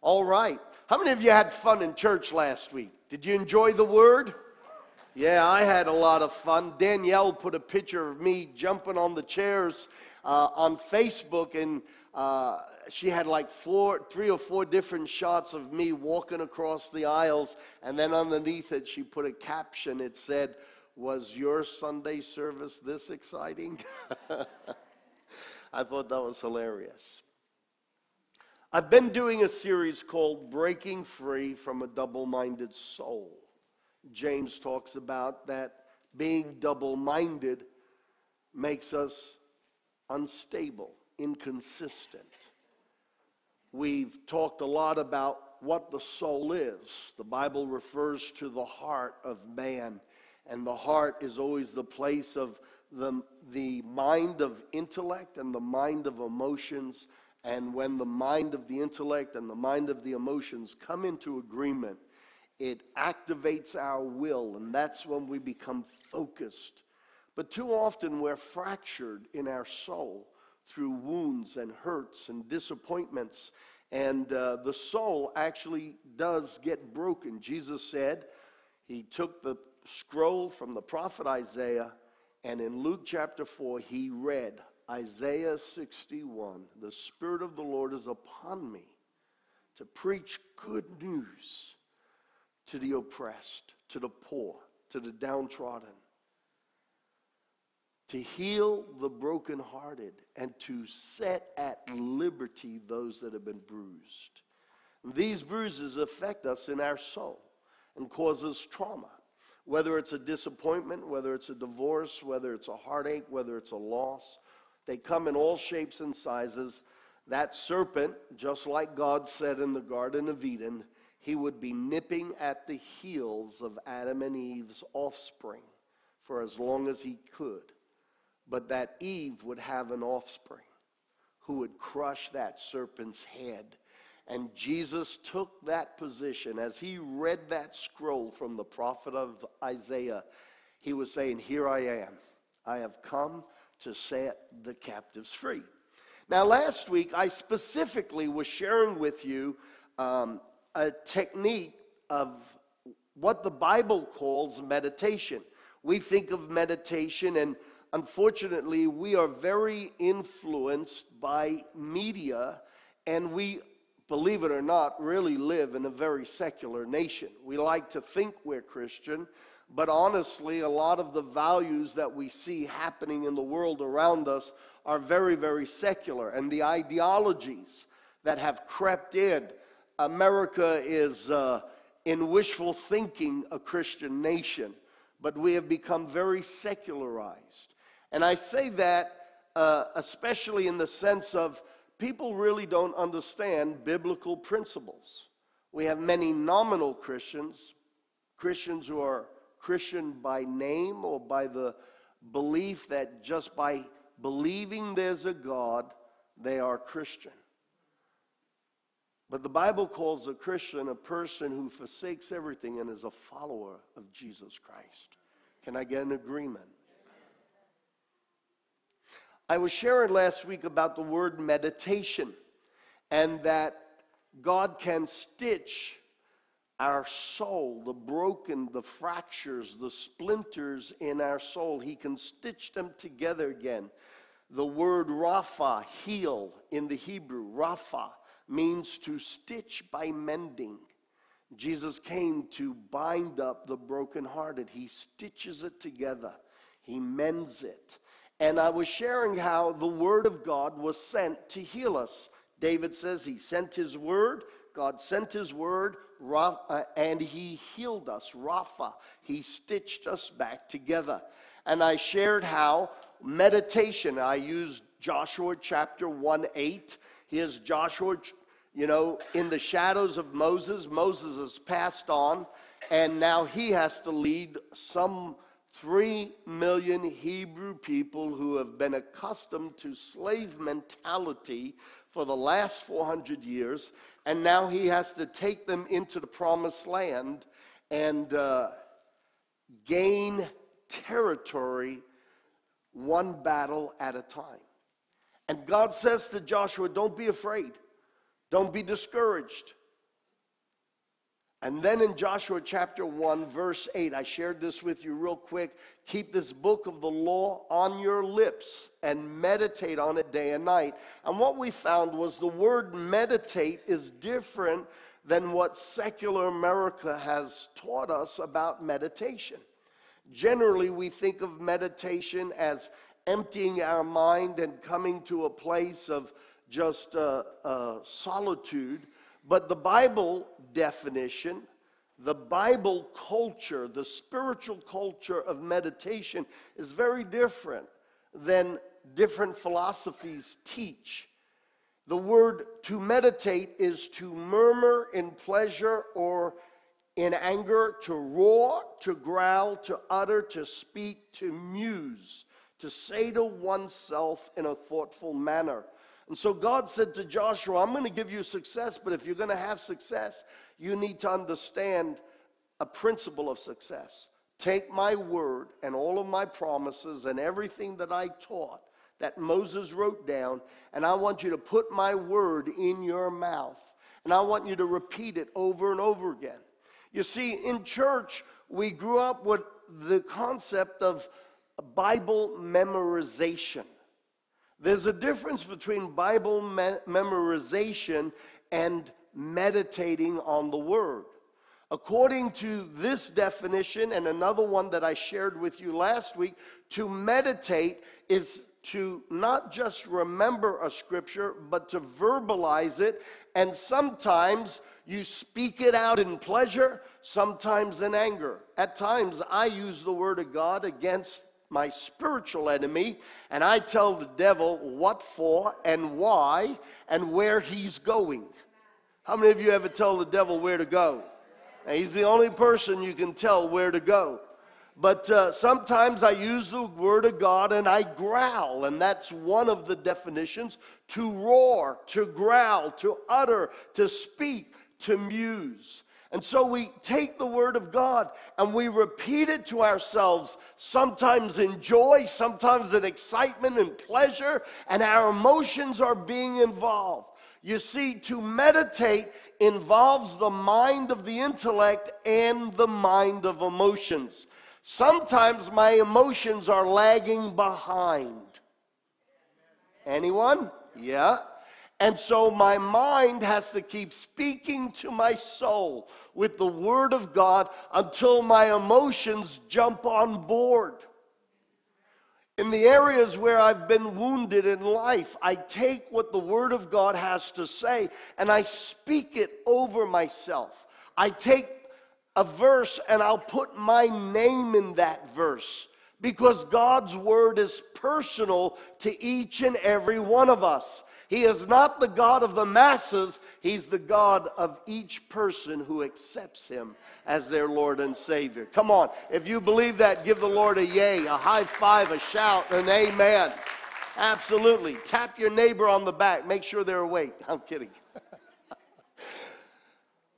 All right. How many of you had fun in church last week? Did you enjoy the word? Yeah, I had a lot of fun. Danielle put a picture of me jumping on the chairs uh, on Facebook, and uh, she had like four, three or four different shots of me walking across the aisles, and then underneath it, she put a caption. It said, "Was your Sunday service this exciting?" I thought that was hilarious. I've been doing a series called Breaking Free from a Double Minded Soul. James talks about that being double minded makes us unstable, inconsistent. We've talked a lot about what the soul is. The Bible refers to the heart of man, and the heart is always the place of the, the mind of intellect and the mind of emotions. And when the mind of the intellect and the mind of the emotions come into agreement, it activates our will, and that's when we become focused. But too often we're fractured in our soul through wounds and hurts and disappointments, and uh, the soul actually does get broken. Jesus said he took the scroll from the prophet Isaiah, and in Luke chapter 4, he read Isaiah 61 The Spirit of the Lord is upon me to preach good news to the oppressed, to the poor, to the downtrodden, to heal the brokenhearted, and to set at liberty those that have been bruised. these bruises affect us in our soul and cause us trauma. Whether it's a disappointment, whether it's a divorce, whether it's a heartache, whether it's a loss, they come in all shapes and sizes. That serpent, just like God said in the Garden of Eden, he would be nipping at the heels of Adam and Eve's offspring for as long as he could. But that Eve would have an offspring who would crush that serpent's head. And Jesus took that position. As he read that scroll from the prophet of Isaiah, he was saying, Here I am. I have come to set the captives free. Now, last week, I specifically was sharing with you um, a technique of what the Bible calls meditation. We think of meditation, and unfortunately, we are very influenced by media, and we, believe it or not, really live in a very secular nation. We like to think we're Christian, but honestly, a lot of the values that we see happening in the world around us are very, very secular, and the ideologies that have crept in America is, uh, in wishful thinking, a Christian nation, but we have become very secularized. And I say that uh, especially in the sense of people really don't understand biblical principles. We have many nominal Christians, Christians who are Christian by name or by the belief that just by believing there's a God, they are Christian. But the Bible calls a Christian a person who forsakes everything and is a follower of Jesus Christ. Can I get an agreement? I was sharing last week about the word meditation and that God can stitch our soul, the broken, the fractures, the splinters in our soul. He can stitch them together again. The word Rapha, heal in the Hebrew, Rapha, means to stitch by mending. Jesus came to bind up the brokenhearted. He stitches it together, He mends it. And I was sharing how the Word of God was sent to heal us. David says he sent his Word, God sent his Word, Uh, and He healed us. Rapha, He stitched us back together. And I shared how meditation, I used Joshua chapter 1 8 Here's Joshua, you know, in the shadows of Moses. Moses has passed on, and now he has to lead some three million Hebrew people who have been accustomed to slave mentality for the last 400 years, and now he has to take them into the promised land and uh, gain territory one battle at a time. And God says to Joshua, Don't be afraid. Don't be discouraged. And then in Joshua chapter 1, verse 8, I shared this with you real quick. Keep this book of the law on your lips and meditate on it day and night. And what we found was the word meditate is different than what secular America has taught us about meditation. Generally, we think of meditation as emptying our mind and coming to a place of just uh, uh, solitude. But the Bible definition, the Bible culture, the spiritual culture of meditation is very different than different philosophies teach. The word to meditate is to murmur in pleasure or in anger, to roar, to growl, to utter, to speak, to muse, to say to oneself in a thoughtful manner. And so God said to Joshua, I'm going to give you success, but if you're going to have success, you need to understand a principle of success. Take my word and all of my promises and everything that I taught that Moses wrote down, and I want you to put my word in your mouth. And I want you to repeat it over and over again. You see, in church, we grew up with the concept of Bible memorization. There's a difference between Bible me- memorization and meditating on the Word. According to this definition and another one that I shared with you last week, to meditate is to not just remember a scripture, but to verbalize it. And sometimes you speak it out in pleasure, sometimes in anger. At times, I use the word of God against my spiritual enemy, and I tell the devil what for and why and where he's going. How many of you ever tell the devil where to go? Now, he's the only person you can tell where to go. But uh, sometimes I use the word of God and I growl, and that's one of the definitions to roar, to growl, to utter, to speak, to muse. And so we take the Word of God and we repeat it to ourselves, sometimes in joy, sometimes in excitement and pleasure, and our emotions are being involved. You see, to meditate involves the mind of the intellect and the mind of emotions. Sometimes my emotions are lagging behind. Anyone? Yeah. And so my mind has to keep speaking to my soul with the Word of God until my emotions jump on board. In the areas where I've been wounded in life, I take what the Word of God has to say and I speak it over myself. I take a verse and I'll put my name in that verse because God's Word is personal to each and every one of us. He is not the God of the masses, He's the God of each person who accepts Him as their Lord and Savior. Come on, if you believe that, give the Lord a yay, a high five, a shout, an amen. Absolutely. Tap your neighbor on the back, make sure they're awake. I'm kidding.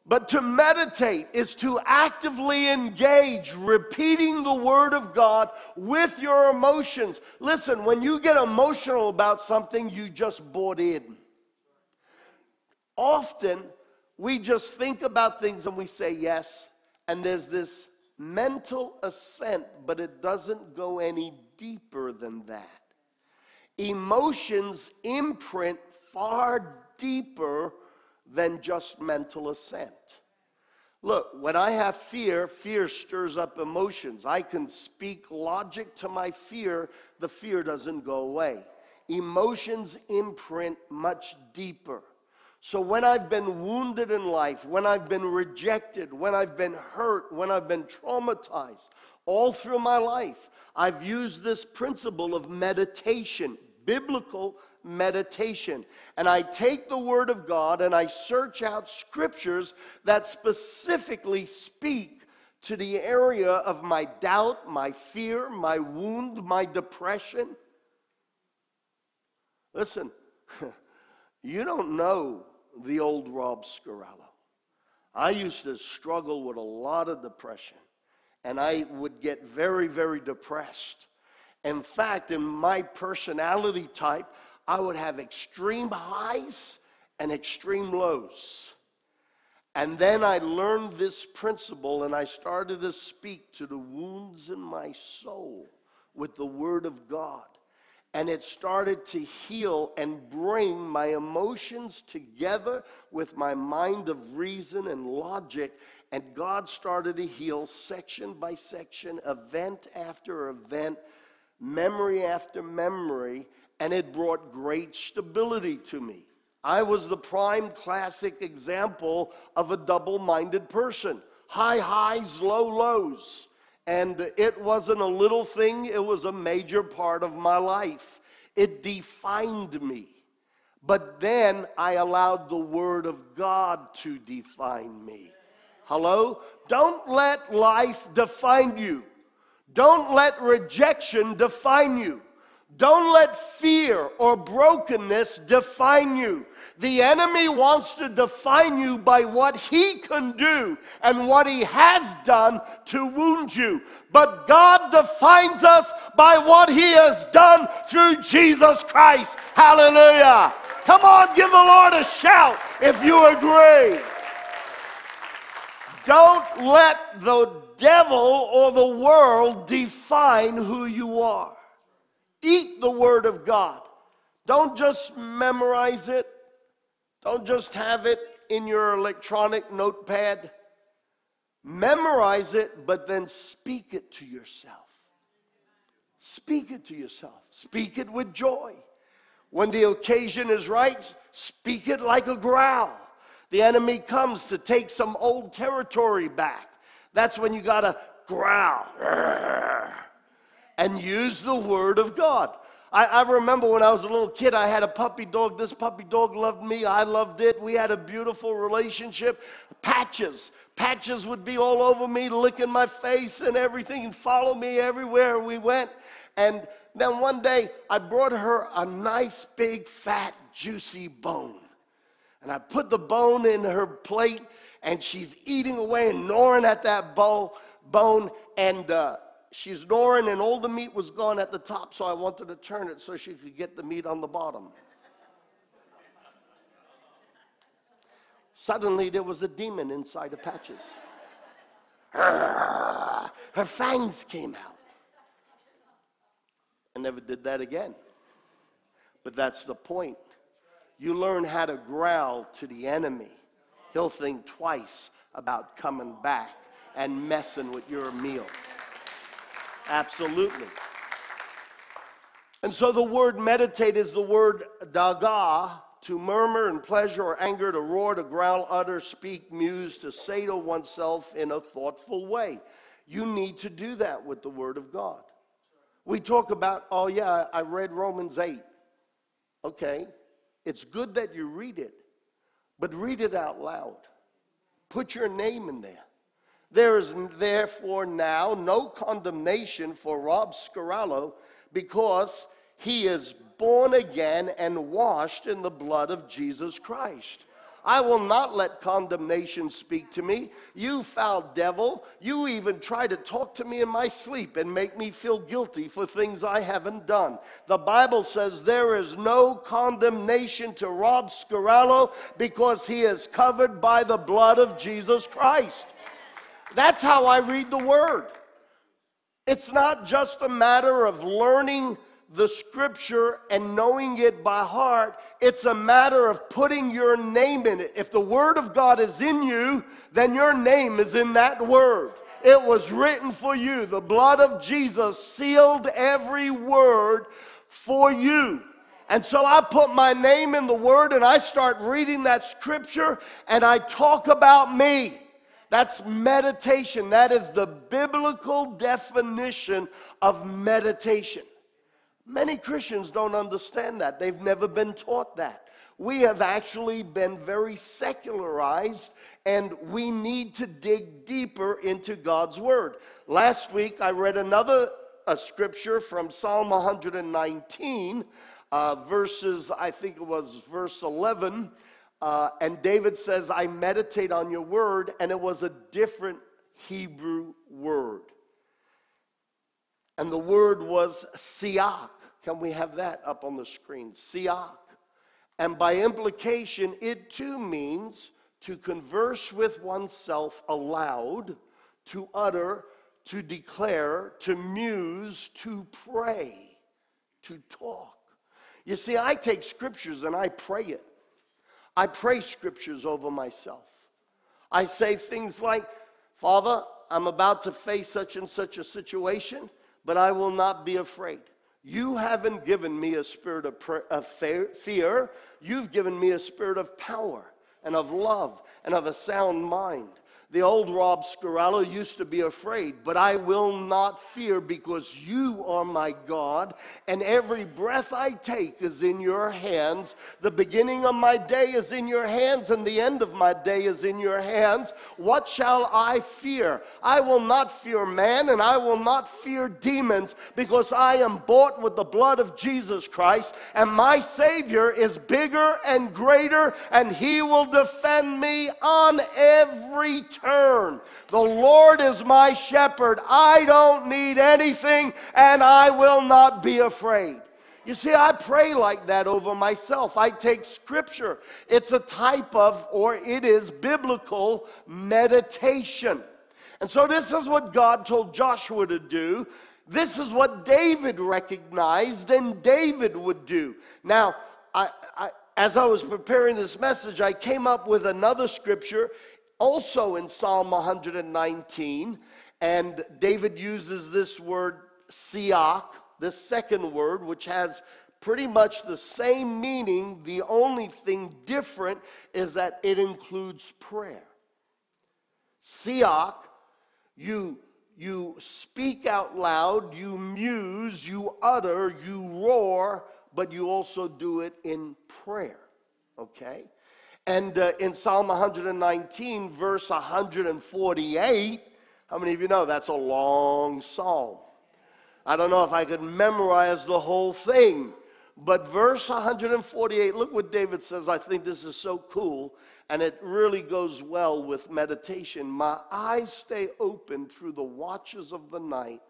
But to meditate is to actively engage, repeating the Word of God with your emotions. Listen, when you get emotional about something, you just bought in. Often, we just think about things and we say yes, and there's this mental assent, but it doesn't go any deeper than that. Emotions imprint far deeper than just mental assent. Look, when I have fear, fear stirs up emotions. I can speak logic to my fear, the fear doesn't go away. Emotions imprint much deeper. So when I've been wounded in life, when I've been rejected, when I've been hurt, when I've been traumatized, all through my life, I've used this principle of meditation, biblical meditation. And I take the Word of God and I search out scriptures that specifically speak to the area of my doubt, my fear, my wound, my depression. Listen, you don't know the old Rob Scarallo. I used to struggle with a lot of depression, and I would get very, very depressed. In fact, in my personality type, I would have extreme highs and extreme lows. And then I learned this principle and I started to speak to the wounds in my soul with the Word of God. And it started to heal and bring my emotions together with my mind of reason and logic. And God started to heal section by section, event after event, memory after memory. And it brought great stability to me. I was the prime classic example of a double minded person high highs, low lows. And it wasn't a little thing, it was a major part of my life. It defined me. But then I allowed the Word of God to define me. Hello? Don't let life define you. Don't let rejection define you. Don't let fear or brokenness define you. The enemy wants to define you by what he can do and what he has done to wound you. But God defines us by what he has done through Jesus Christ. Hallelujah. Come on, give the Lord a shout if you agree. Don't let the devil or the world define who you are. Eat the Word of God. Don't just memorize it, don't just have it in your electronic notepad. Memorize it, but then speak it to yourself. Speak it to yourself. Speak it with joy. When the occasion is right, speak it like a growl. The enemy comes to take some old territory back. That's when you got to growl and use the word of God. I, I, remember when I was a little kid, I had a puppy dog. This puppy dog loved me. I loved it. We had a beautiful relationship. Patches. Patches would be all over me, licking my face and everything, and follow me everywhere we went. And then one day, I brought her a nice, big, fat, juicy bone. And I put the bone in her plate, and she's eating away and gnawing at that bow, bone. And uh, she's gnawing, and all the meat was gone at the top, so I wanted to turn it so she could get the meat on the bottom. Suddenly, there was a demon inside the patches. Her fangs came out. I never did that again. But that's the point. You learn how to growl to the enemy, he'll think twice about coming back and messing with your meal. Absolutely. And so the word meditate is the word daga, to murmur in pleasure or anger, to roar, to growl, utter, speak, muse, to say to oneself in a thoughtful way. You need to do that with the word of God. We talk about, oh, yeah, I read Romans 8. Okay, it's good that you read it, but read it out loud. Put your name in there. There is therefore now no condemnation for Rob Scarallo because he is born again and washed in the blood of Jesus Christ. I will not let condemnation speak to me. You foul devil, you even try to talk to me in my sleep and make me feel guilty for things I haven't done. The Bible says there is no condemnation to Rob Scarallo because he is covered by the blood of Jesus Christ. That's how I read the word. It's not just a matter of learning the scripture and knowing it by heart, it's a matter of putting your name in it. If the word of God is in you, then your name is in that word. It was written for you. The blood of Jesus sealed every word for you. And so I put my name in the word and I start reading that scripture and I talk about me. That's meditation. That is the biblical definition of meditation. Many Christians don't understand that. They've never been taught that. We have actually been very secularized, and we need to dig deeper into God's Word. Last week, I read another a scripture from Psalm 119, uh, verses, I think it was verse 11 uh, and David says, I meditate on your word, and it was a different Hebrew word. And the word was siach. Can we have that up on the screen? Siach. And by implication, it too means to converse with oneself aloud, to utter, to declare, to muse, to pray, to talk. You see, I take scriptures and I pray it. I pray scriptures over myself. I say things like, Father, I'm about to face such and such a situation, but I will not be afraid. You haven't given me a spirit of, of fear. You've given me a spirit of power and of love and of a sound mind. The old Rob Scarallo used to be afraid, but I will not fear because you are my God, and every breath I take is in your hands. The beginning of my day is in your hands, and the end of my day is in your hands. What shall I fear? I will not fear man, and I will not fear demons, because I am bought with the blood of Jesus Christ, and my Savior is bigger and greater, and he will defend me on every turn. The Lord is my shepherd. I don't need anything, and I will not be afraid. You see, I pray like that over myself. I take scripture. It's a type of, or it is biblical meditation. And so, this is what God told Joshua to do. This is what David recognized and David would do. Now, I, I, as I was preparing this message, I came up with another scripture also in Psalm 119, and David uses this word siach, this second word, which has pretty much the same meaning. The only thing different is that it includes prayer. Siach, you, you speak out loud, you muse, you utter, you roar, but you also do it in prayer. Okay? And uh, in Psalm 119, verse 148, how many of you know that's a long psalm? I don't know if I could memorize the whole thing, but verse 148, look what David says. I think this is so cool, and it really goes well with meditation. My eyes stay open through the watches of the night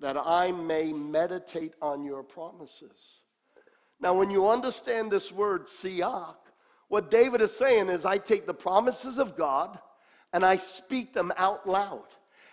that I may meditate on your promises. Now, when you understand this word, siach, what David is saying is, I take the promises of God and I speak them out loud.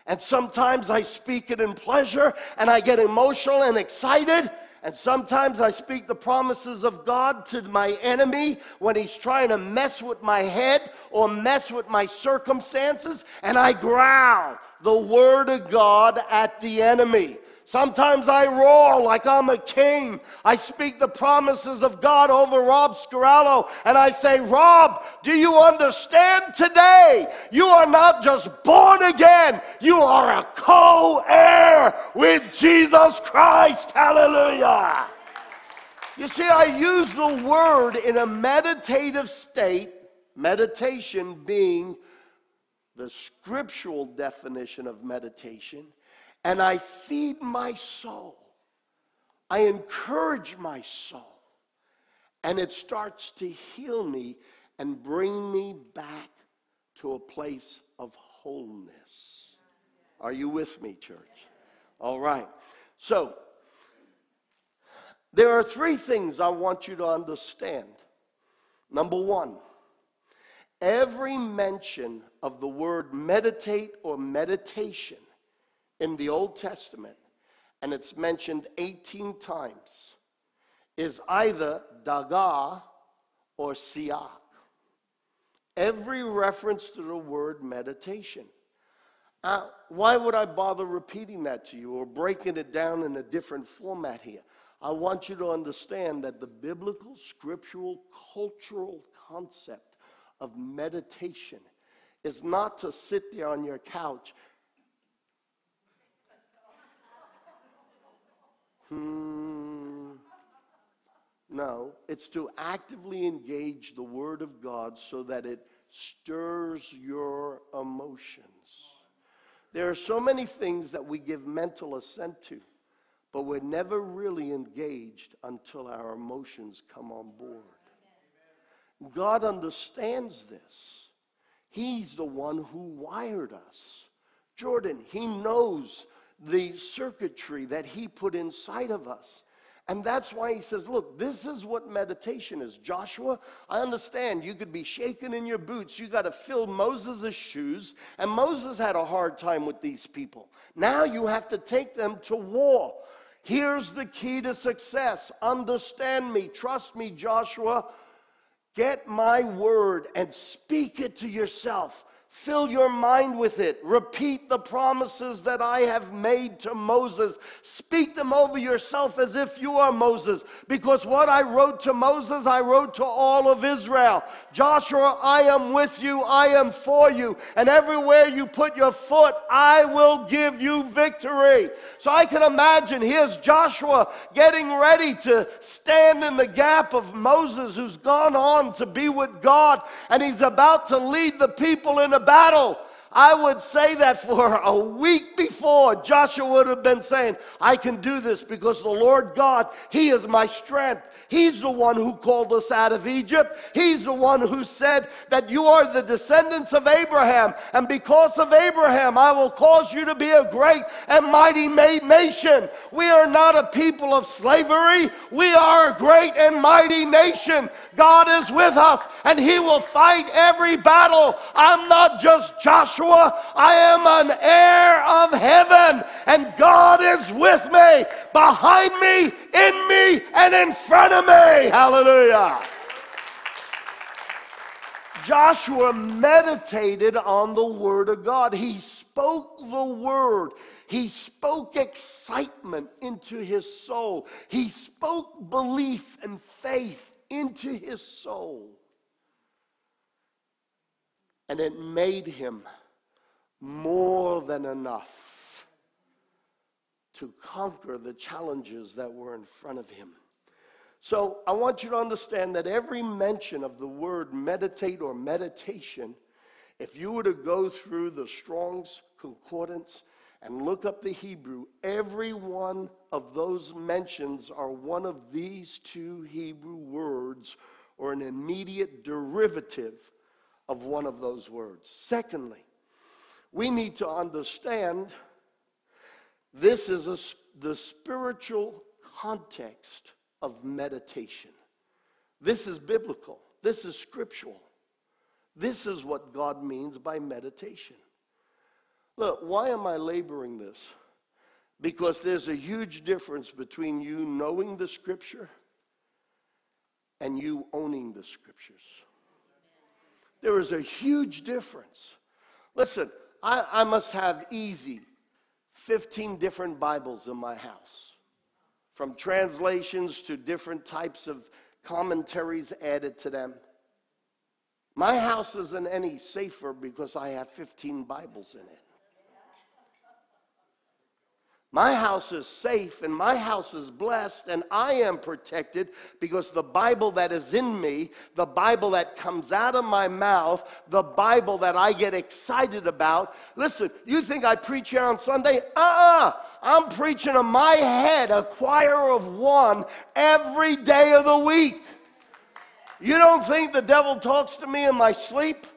And sometimes I speak it in pleasure and I get emotional and excited. And sometimes I speak the promises of God to my enemy when he's trying to mess with my head or mess with my circumstances. And I growl the word of God at the enemy. Sometimes I roar like I'm a king. I speak the promises of God over Rob Scarallo and I say, Rob, do you understand today? You are not just born again, you are a co heir with Jesus Christ. Hallelujah. You see, I use the word in a meditative state, meditation being the scriptural definition of meditation and I feed my soul. I encourage my soul. And it starts to heal me and bring me back to a place of wholeness. Are you with me, church? All right. So, there are three things I want you to understand. Number one, every mention of the word meditate or meditation in the Old Testament, and it's mentioned 18 times, is either daga or siach. Every reference to the word meditation. Uh, why would I bother repeating that to you or breaking it down in a different format here? I want you to understand that the biblical, scriptural, cultural concept of meditation is not to sit there on your couch Hmm. No, it's to actively engage the Word of God so that it stirs your emotions. There are so many things that we give mental assent to, but we're never really engaged until our emotions come on board. God understands this. He's the one who wired us. Jordan, He knows the circuitry that He put inside of us. And that's why he says, Look, this is what meditation is. Joshua, I understand you could be shaken in your boots. You got to fill Moses' shoes. And Moses had a hard time with these people. Now you have to take them to war. Here's the key to success understand me, trust me, Joshua. Get my word and speak it to yourself. Fill your mind with it. Repeat the promises that I have made to Moses. Speak them over yourself as if you are Moses. Because what I wrote to Moses, I wrote to all of Israel. Joshua, I am with you. I am for you. And everywhere you put your foot, I will give you victory. So I can imagine here's Joshua getting ready to stand in the gap of Moses, who's gone on to be with God. And he's about to lead the people in a battle. I would say that for a week before, Joshua would have been saying, I can do this because the Lord God, He is my strength. He's the one who called us out of Egypt. He's the one who said that you are the descendants of Abraham. And because of Abraham, I will cause you to be a great and mighty nation. We are not a people of slavery. We are a great and mighty nation. God is with us and He will fight every battle. I'm not just Joshua. Joshua, I am an heir of heaven, and God is with me, behind me, in me, and in front of Hallelujah. Joshua meditated on the Word of God. He spoke the Word. He spoke excitement into his soul. He spoke belief and faith into his soul. And it made him more than enough to conquer the challenges that were in front of him. So I want you to understand that every mention of the word meditate or meditation, if you were to go through the Strong's Concordance and look up the Hebrew, every one of those mentions are one of these two Hebrew words or an immediate derivative of one of those words. Secondly, we need to understand this is a, the spiritual context of meditation. This is biblical, this is scriptural. This is what God means by meditation. Look, why am I laboring this? Because there's a huge difference between you knowing the scripture and you owning the scriptures. There is a huge difference. Listen, I, I must have easy 15 different Bibles in my house, from translations to different types of commentaries added to them. My house isn't any safer because I have 15 Bibles in it. My house is safe and my house is blessed and I am protected because the Bible that is in me, the Bible that comes out of my mouth, the Bible that I get excited about. Listen, you think I preach here on Sunday? Uh uh-uh. uh. i am preaching in my head, a choir of one every day of the week. You don't think the devil talks to me in my sleep?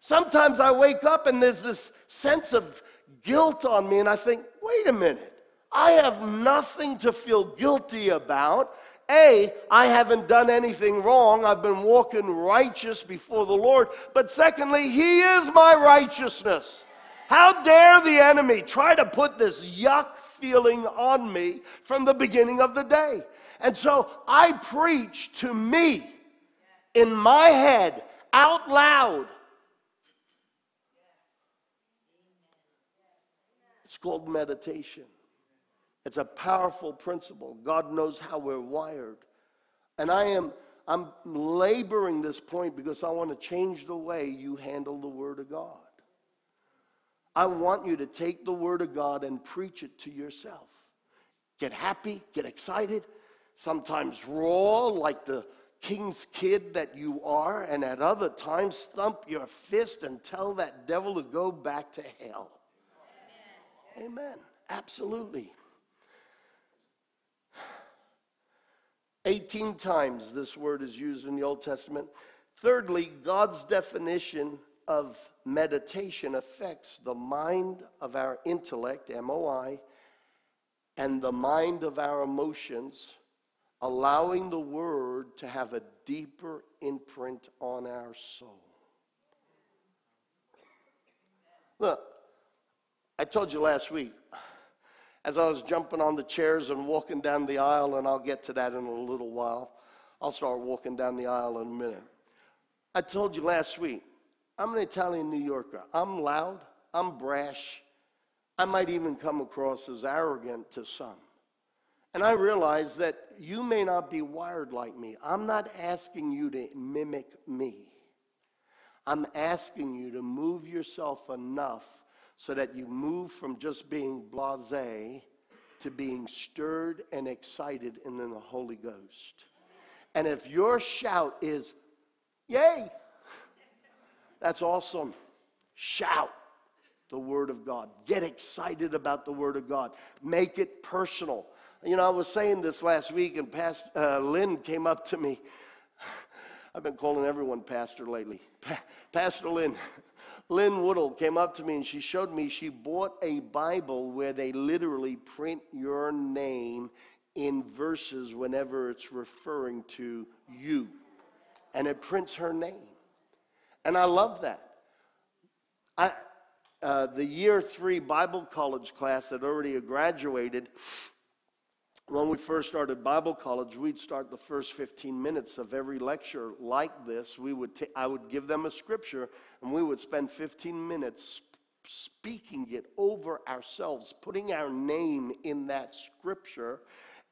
Sometimes I wake up and there's this sense of guilt on me, and I think, wait a minute, I have nothing to feel guilty about. A, I haven't done anything wrong. I've been walking righteous before the Lord. But secondly, He is my righteousness. How dare the enemy try to put this yuck feeling on me from the beginning of the day? And so I preach to me in my head out loud It's called meditation. It's a powerful principle. God knows how we're wired. And I am I'm laboring this point because I want to change the way you handle the word of God. I want you to take the word of God and preach it to yourself. Get happy, get excited, sometimes raw like the king's kid that you are, and at other times thump your fist and tell that devil to go back to hell. Amen. Absolutely. 18 times this word is used in the Old Testament. Thirdly, God's definition of meditation affects the mind of our intellect, M O I, and the mind of our emotions, allowing the word to have a deeper imprint on our soul. Look, I told you last week, as I was jumping on the chairs and walking down the aisle, and I'll get to that in a little while. I'll start walking down the aisle in a minute. I told you last week, I'm an Italian New Yorker. I'm loud, I'm brash, I might even come across as arrogant to some. And I realize that you may not be wired like me. I'm not asking you to mimic me. I'm asking you to move yourself enough so that you move from just being blase to being stirred and excited in the Holy Ghost. And if your shout is, Yay! That's awesome. Shout the Word of God. Get excited about the Word of God. Make it personal. You know, I was saying this last week, and Pastor uh, Lynn came up to me. I've been calling everyone pastor lately. Pa- pastor Lynn. Lynn Woodall came up to me and she showed me she bought a Bible where they literally print your name in verses whenever it's referring to you. And it prints her name. And I love that. I, uh, the year three Bible college class that already graduated, when we first started Bible college, we'd start the first 15 minutes of every lecture like this. We would ta- I would give them a scripture, and we would spend 15 minutes speaking it over ourselves, putting our name in that scripture,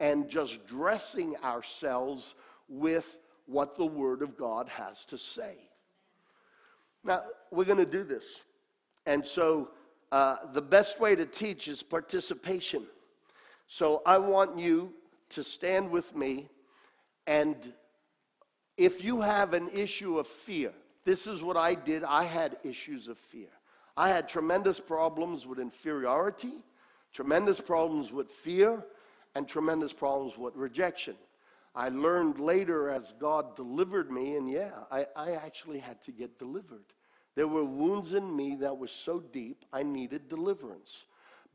and just dressing ourselves with what the Word of God has to say. Now, we're going to do this. And so, uh, the best way to teach is participation. So, I want you to stand with me. And if you have an issue of fear, this is what I did. I had issues of fear. I had tremendous problems with inferiority, tremendous problems with fear, and tremendous problems with rejection. I learned later as God delivered me, and yeah, I, I actually had to get delivered. There were wounds in me that were so deep, I needed deliverance.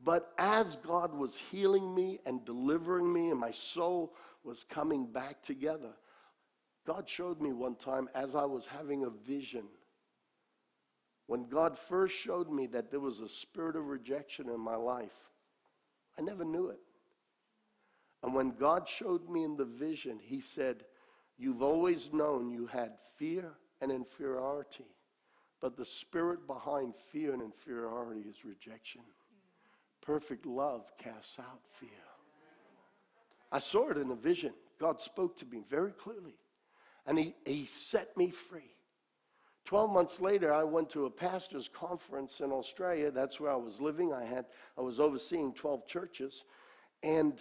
But as God was healing me and delivering me, and my soul was coming back together, God showed me one time as I was having a vision. When God first showed me that there was a spirit of rejection in my life, I never knew it. And when God showed me in the vision, He said, You've always known you had fear and inferiority. But the spirit behind fear and inferiority is rejection. Perfect love casts out fear. I saw it in a vision. God spoke to me very clearly, and He, he set me free. Twelve months later, I went to a pastor's conference in Australia. That's where I was living. I had I was overseeing 12 churches, and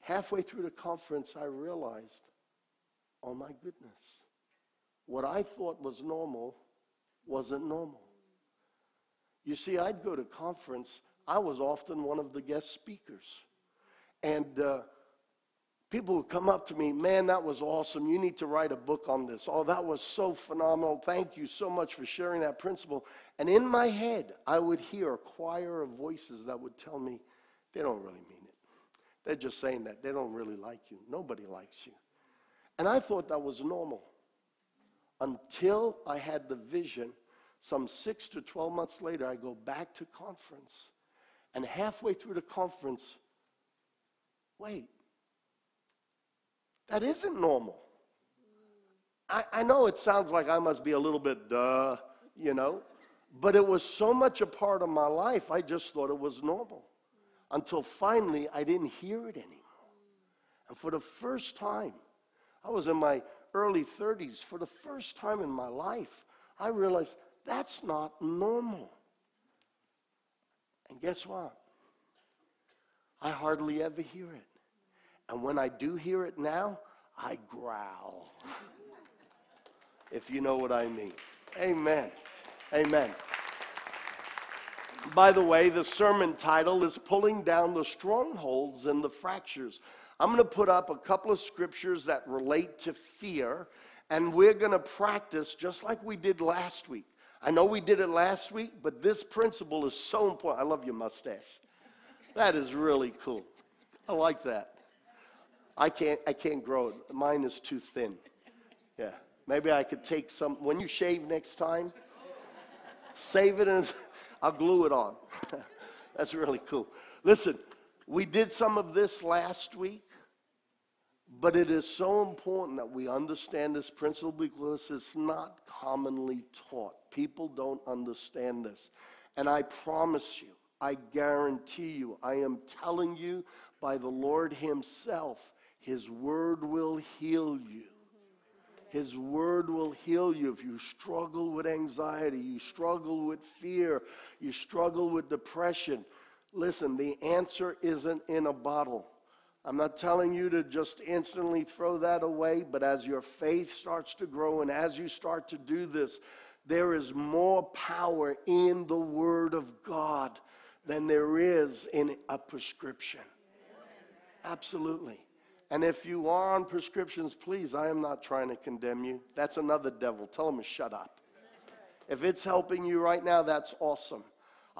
halfway through the conference, I realized, oh my goodness, what I thought was normal wasn't normal. You see, I'd go to conference. I was often one of the guest speakers. And uh, people would come up to me, man, that was awesome. You need to write a book on this. Oh, that was so phenomenal. Thank you so much for sharing that principle. And in my head, I would hear a choir of voices that would tell me, they don't really mean it. They're just saying that. They don't really like you. Nobody likes you. And I thought that was normal until I had the vision. Some six to 12 months later, I go back to conference. And halfway through the conference, wait, that isn't normal. I, I know it sounds like I must be a little bit duh, you know, but it was so much a part of my life, I just thought it was normal. Until finally, I didn't hear it anymore. And for the first time, I was in my early 30s, for the first time in my life, I realized that's not normal. And guess what? I hardly ever hear it. And when I do hear it now, I growl. if you know what I mean. Amen. Amen. By the way, the sermon title is Pulling Down the Strongholds and the Fractures. I'm going to put up a couple of scriptures that relate to fear, and we're going to practice just like we did last week. I know we did it last week, but this principle is so important. I love your mustache. That is really cool. I like that. I can't, I can't grow it. Mine is too thin. Yeah. Maybe I could take some. When you shave next time, save it and I'll glue it on. That's really cool. Listen, we did some of this last week, but it is so important that we understand this principle because it's not commonly taught. People don't understand this. And I promise you, I guarantee you, I am telling you by the Lord Himself, His word will heal you. His word will heal you. If you struggle with anxiety, you struggle with fear, you struggle with depression, listen, the answer isn't in a bottle. I'm not telling you to just instantly throw that away, but as your faith starts to grow and as you start to do this, there is more power in the Word of God than there is in a prescription. Absolutely. And if you are on prescriptions, please, I am not trying to condemn you. That's another devil. Tell him to shut up. If it's helping you right now, that's awesome.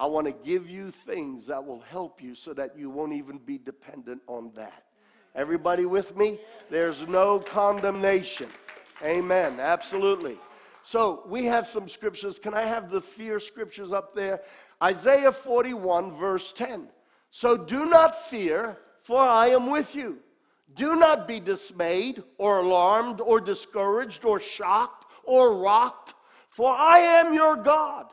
I want to give you things that will help you so that you won't even be dependent on that. Everybody with me? There's no condemnation. Amen. Absolutely. So we have some scriptures. Can I have the fear scriptures up there? Isaiah 41, verse 10. So do not fear, for I am with you. Do not be dismayed or alarmed or discouraged or shocked or rocked, for I am your God.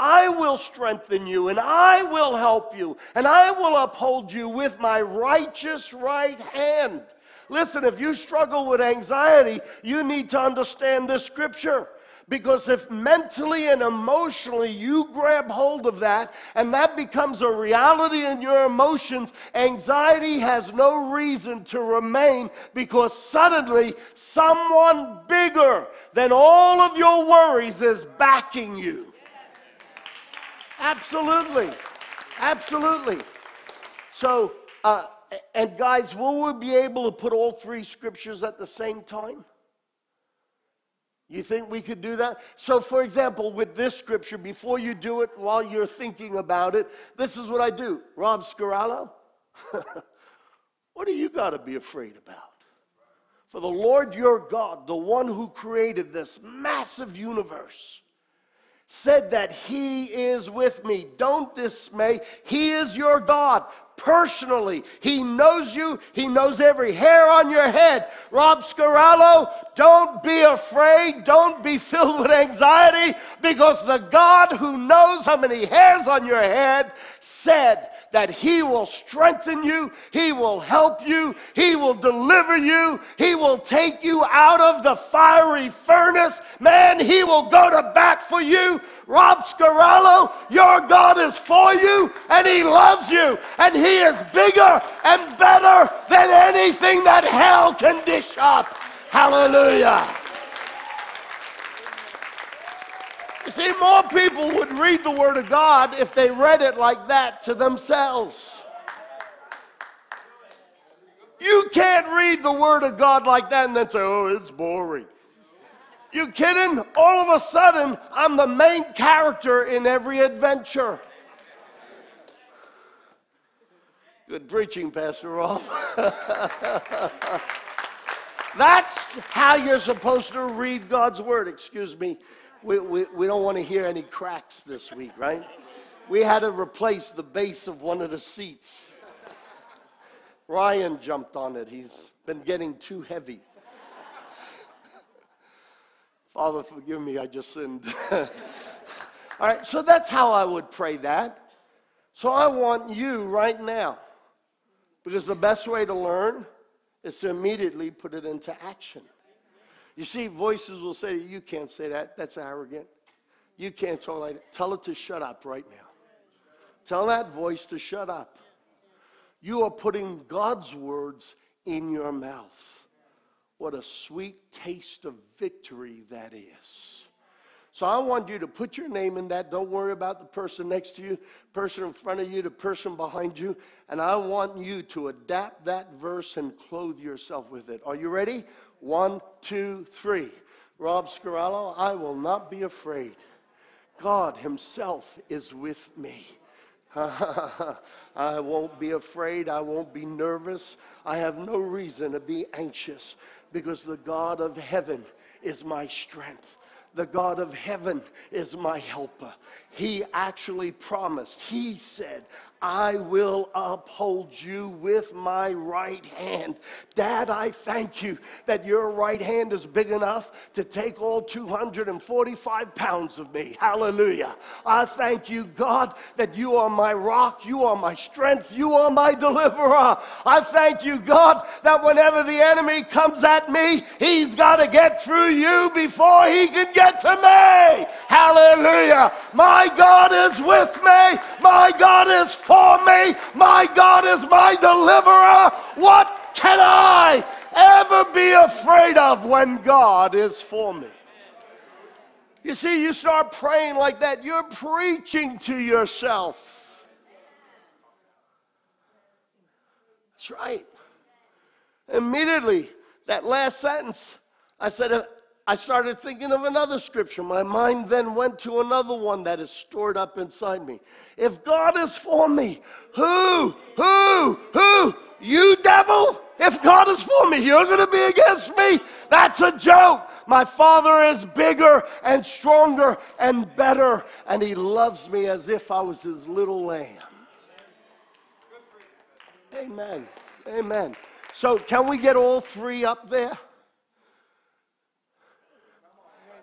I will strengthen you and I will help you and I will uphold you with my righteous right hand. Listen, if you struggle with anxiety, you need to understand this scripture. Because if mentally and emotionally you grab hold of that and that becomes a reality in your emotions, anxiety has no reason to remain because suddenly someone bigger than all of your worries is backing you. Absolutely. Absolutely. So, uh, and guys, will we be able to put all three scriptures at the same time? You think we could do that? So, for example, with this scripture, before you do it while you're thinking about it, this is what I do. Rob Scarallo, what do you got to be afraid about? For the Lord your God, the one who created this massive universe, said that He is with me. Don't dismay. He is your God personally. He knows you, He knows every hair on your head. Rob Scarallo, don't be afraid. Don't be filled with anxiety because the God who knows how many hairs on your head said that He will strengthen you, He will help you, He will deliver you, He will take you out of the fiery furnace. Man, He will go to bat for you. Rob Scarallo, your God is for you and He loves you and He is bigger and better than anything that hell can dish up. Hallelujah. You see, more people would read the Word of God if they read it like that to themselves. You can't read the Word of God like that and then say, oh, it's boring. You kidding? All of a sudden, I'm the main character in every adventure. Good preaching, Pastor Rolf. That's how you're supposed to read God's word. Excuse me. We, we, we don't want to hear any cracks this week, right? We had to replace the base of one of the seats. Ryan jumped on it. He's been getting too heavy. Father, forgive me, I just sinned. All right, so that's how I would pray that. So I want you right now, because the best way to learn is to immediately put it into action. You see, voices will say, You can't say that. That's arrogant. You can't talk like that. Tell it to shut up right now. Tell that voice to shut up. You are putting God's words in your mouth. What a sweet taste of victory that is. So I want you to put your name in that. Don't worry about the person next to you, person in front of you, the person behind you. And I want you to adapt that verse and clothe yourself with it. Are you ready? One, two, three. Rob Scarallo, I will not be afraid. God Himself is with me. I won't be afraid. I won't be nervous. I have no reason to be anxious because the God of heaven is my strength. The God of heaven is my helper. He actually promised, He said, I will uphold you with my right hand. Dad, I thank you that your right hand is big enough to take all 245 pounds of me. Hallelujah. I thank you, God, that you are my rock, you are my strength, you are my deliverer. I thank you, God, that whenever the enemy comes at me, he's got to get through you before he can get to me. Hallelujah. My God is with me, my God is for me. My God is my deliverer. What can I ever be afraid of when God is for me? You see, you start praying like that, you're preaching to yourself. That's right. Immediately, that last sentence, I said, I started thinking of another scripture. My mind then went to another one that is stored up inside me. If God is for me, who, who, who? You devil? If God is for me, you're going to be against me? That's a joke. My Father is bigger and stronger and better, and He loves me as if I was His little lamb. Amen. Amen. So, can we get all three up there?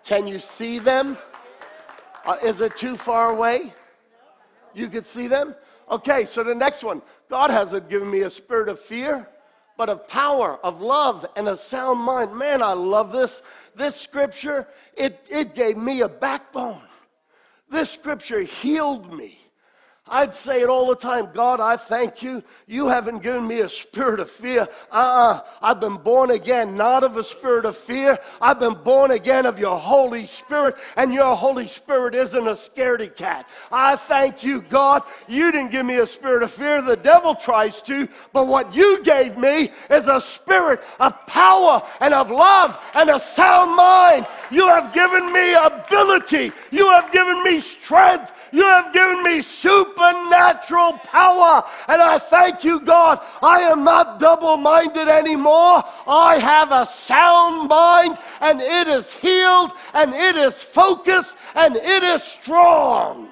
Can you see them? Uh, is it too far away? You could see them? Okay, so the next one God hasn't given me a spirit of fear, but of power, of love, and a sound mind. Man, I love this. This scripture, it, it gave me a backbone. This scripture healed me. I'd say it all the time God, I thank you. You haven't given me a spirit of fear. Uh uh-uh. uh. i have been born again, not of a spirit of fear. I've been born again of your Holy Spirit, and your Holy Spirit isn't a scaredy cat. I thank you, God. You didn't give me a spirit of fear. The devil tries to, but what you gave me is a spirit of power and of love and a sound mind. You have given me ability, you have given me strength. You have given me supernatural power. And I thank you, God. I am not double minded anymore. I have a sound mind, and it is healed, and it is focused, and it is strong.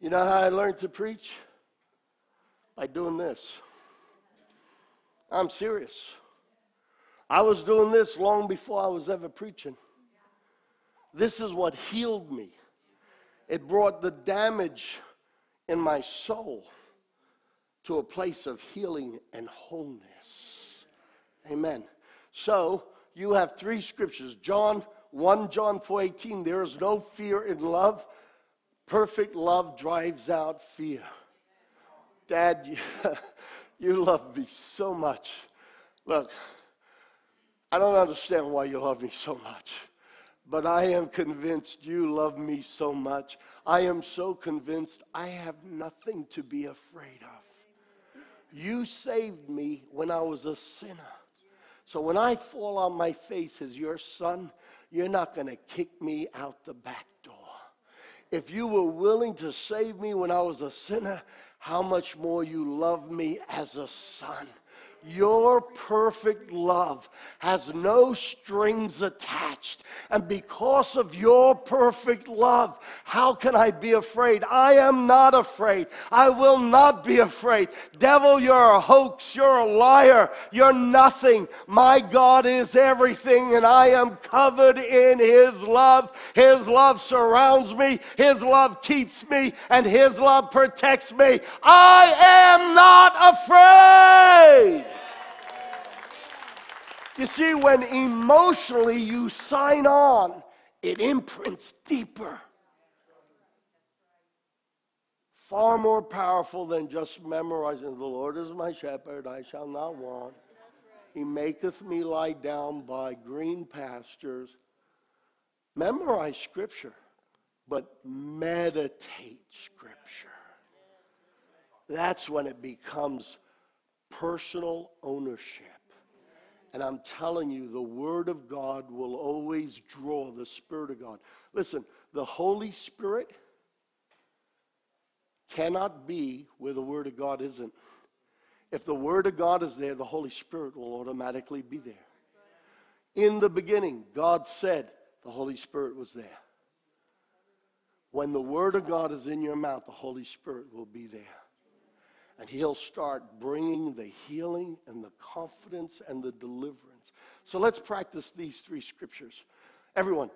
You know how I learned to preach? By doing this. I'm serious. I was doing this long before I was ever preaching. This is what healed me. It brought the damage in my soul to a place of healing and wholeness. Amen. So, you have three scriptures. John 1 John 4:18 there is no fear in love. Perfect love drives out fear. Dad, you, you love me so much. Look, I don't understand why you love me so much, but I am convinced you love me so much. I am so convinced I have nothing to be afraid of. You saved me when I was a sinner. So when I fall on my face as your son, you're not going to kick me out the back door. If you were willing to save me when I was a sinner, how much more you love me as a son. Your perfect love has no strings attached. And because of your perfect love, how can I be afraid? I am not afraid. I will not be afraid. Devil, you're a hoax. You're a liar. You're nothing. My God is everything, and I am covered in His love. His love surrounds me, His love keeps me, and His love protects me. I am not afraid. You see, when emotionally you sign on, it imprints deeper. Far more powerful than just memorizing the Lord is my shepherd, I shall not want. He maketh me lie down by green pastures. Memorize scripture, but meditate scripture. That's when it becomes personal ownership And I'm telling you, the Word of God will always draw the Spirit of God. Listen, the Holy Spirit cannot be where the Word of God isn't. If the Word of God is there, the Holy Spirit will automatically be there. In the beginning, God said the Holy Spirit was there. When the Word of God is in your mouth, the Holy Spirit will be there. And He'll start bringing the healing and the confidence and the deliverance. So let's practice these three scriptures. Everyone,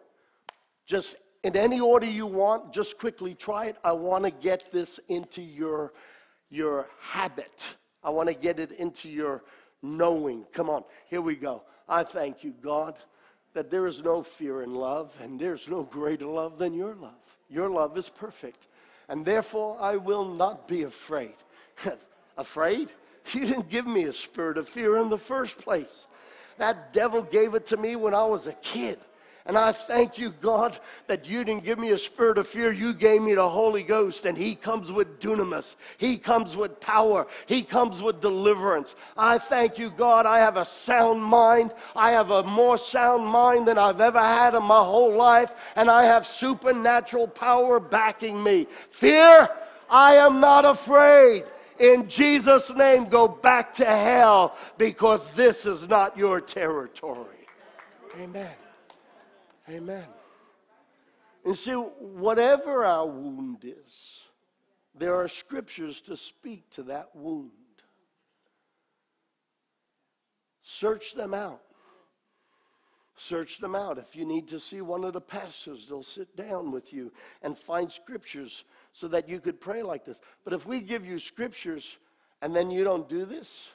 just in any order you want, just quickly try it. I want to get this into your, your habit. I want to get it into your knowing. Come on, here we go. I thank you, God, that there is no fear in love, and there's no greater love than your love. Your love is perfect, and therefore I will not be afraid. afraid? You didn't give me a spirit of fear in the first place. That devil gave it to me when I was a kid. And I thank you, God, that you didn't give me a spirit of fear. You gave me the Holy Ghost, and He comes with dunamis. He comes with power. He comes with deliverance. I thank you, God. I have a sound mind. I have a more sound mind than I've ever had in my whole life, and I have supernatural power backing me. Fear, I am not afraid. In Jesus' name, go back to hell because this is not your territory. Amen. Amen. And see, whatever our wound is, there are scriptures to speak to that wound. Search them out. Search them out. If you need to see one of the pastors, they'll sit down with you and find scriptures so that you could pray like this. But if we give you scriptures and then you don't do this,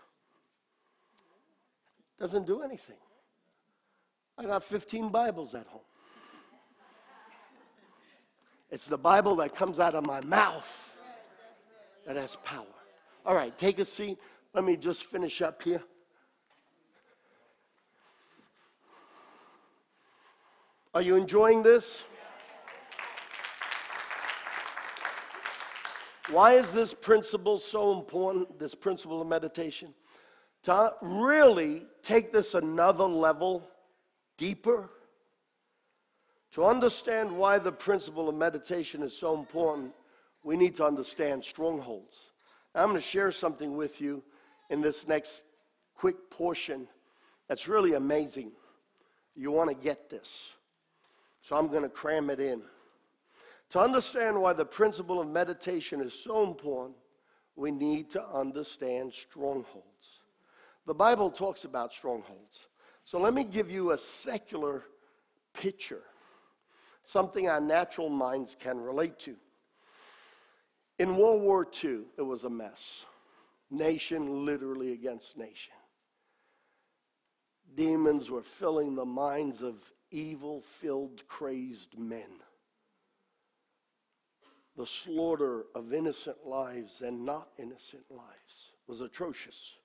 doesn't do anything. I got 15 Bibles at home. It's the Bible that comes out of my mouth that has power. All right, take a seat. Let me just finish up here. Are you enjoying this? Why is this principle so important, this principle of meditation? To really take this another level deeper, to understand why the principle of meditation is so important, we need to understand strongholds. Now, I'm going to share something with you in this next quick portion that's really amazing. You want to get this. So I'm going to cram it in. To understand why the principle of meditation is so important, we need to understand strongholds. The Bible talks about strongholds. So let me give you a secular picture, something our natural minds can relate to. In World War II, it was a mess. Nation literally against nation. Demons were filling the minds of evil filled, crazed men the slaughter of innocent lives and not innocent lives was atrocious.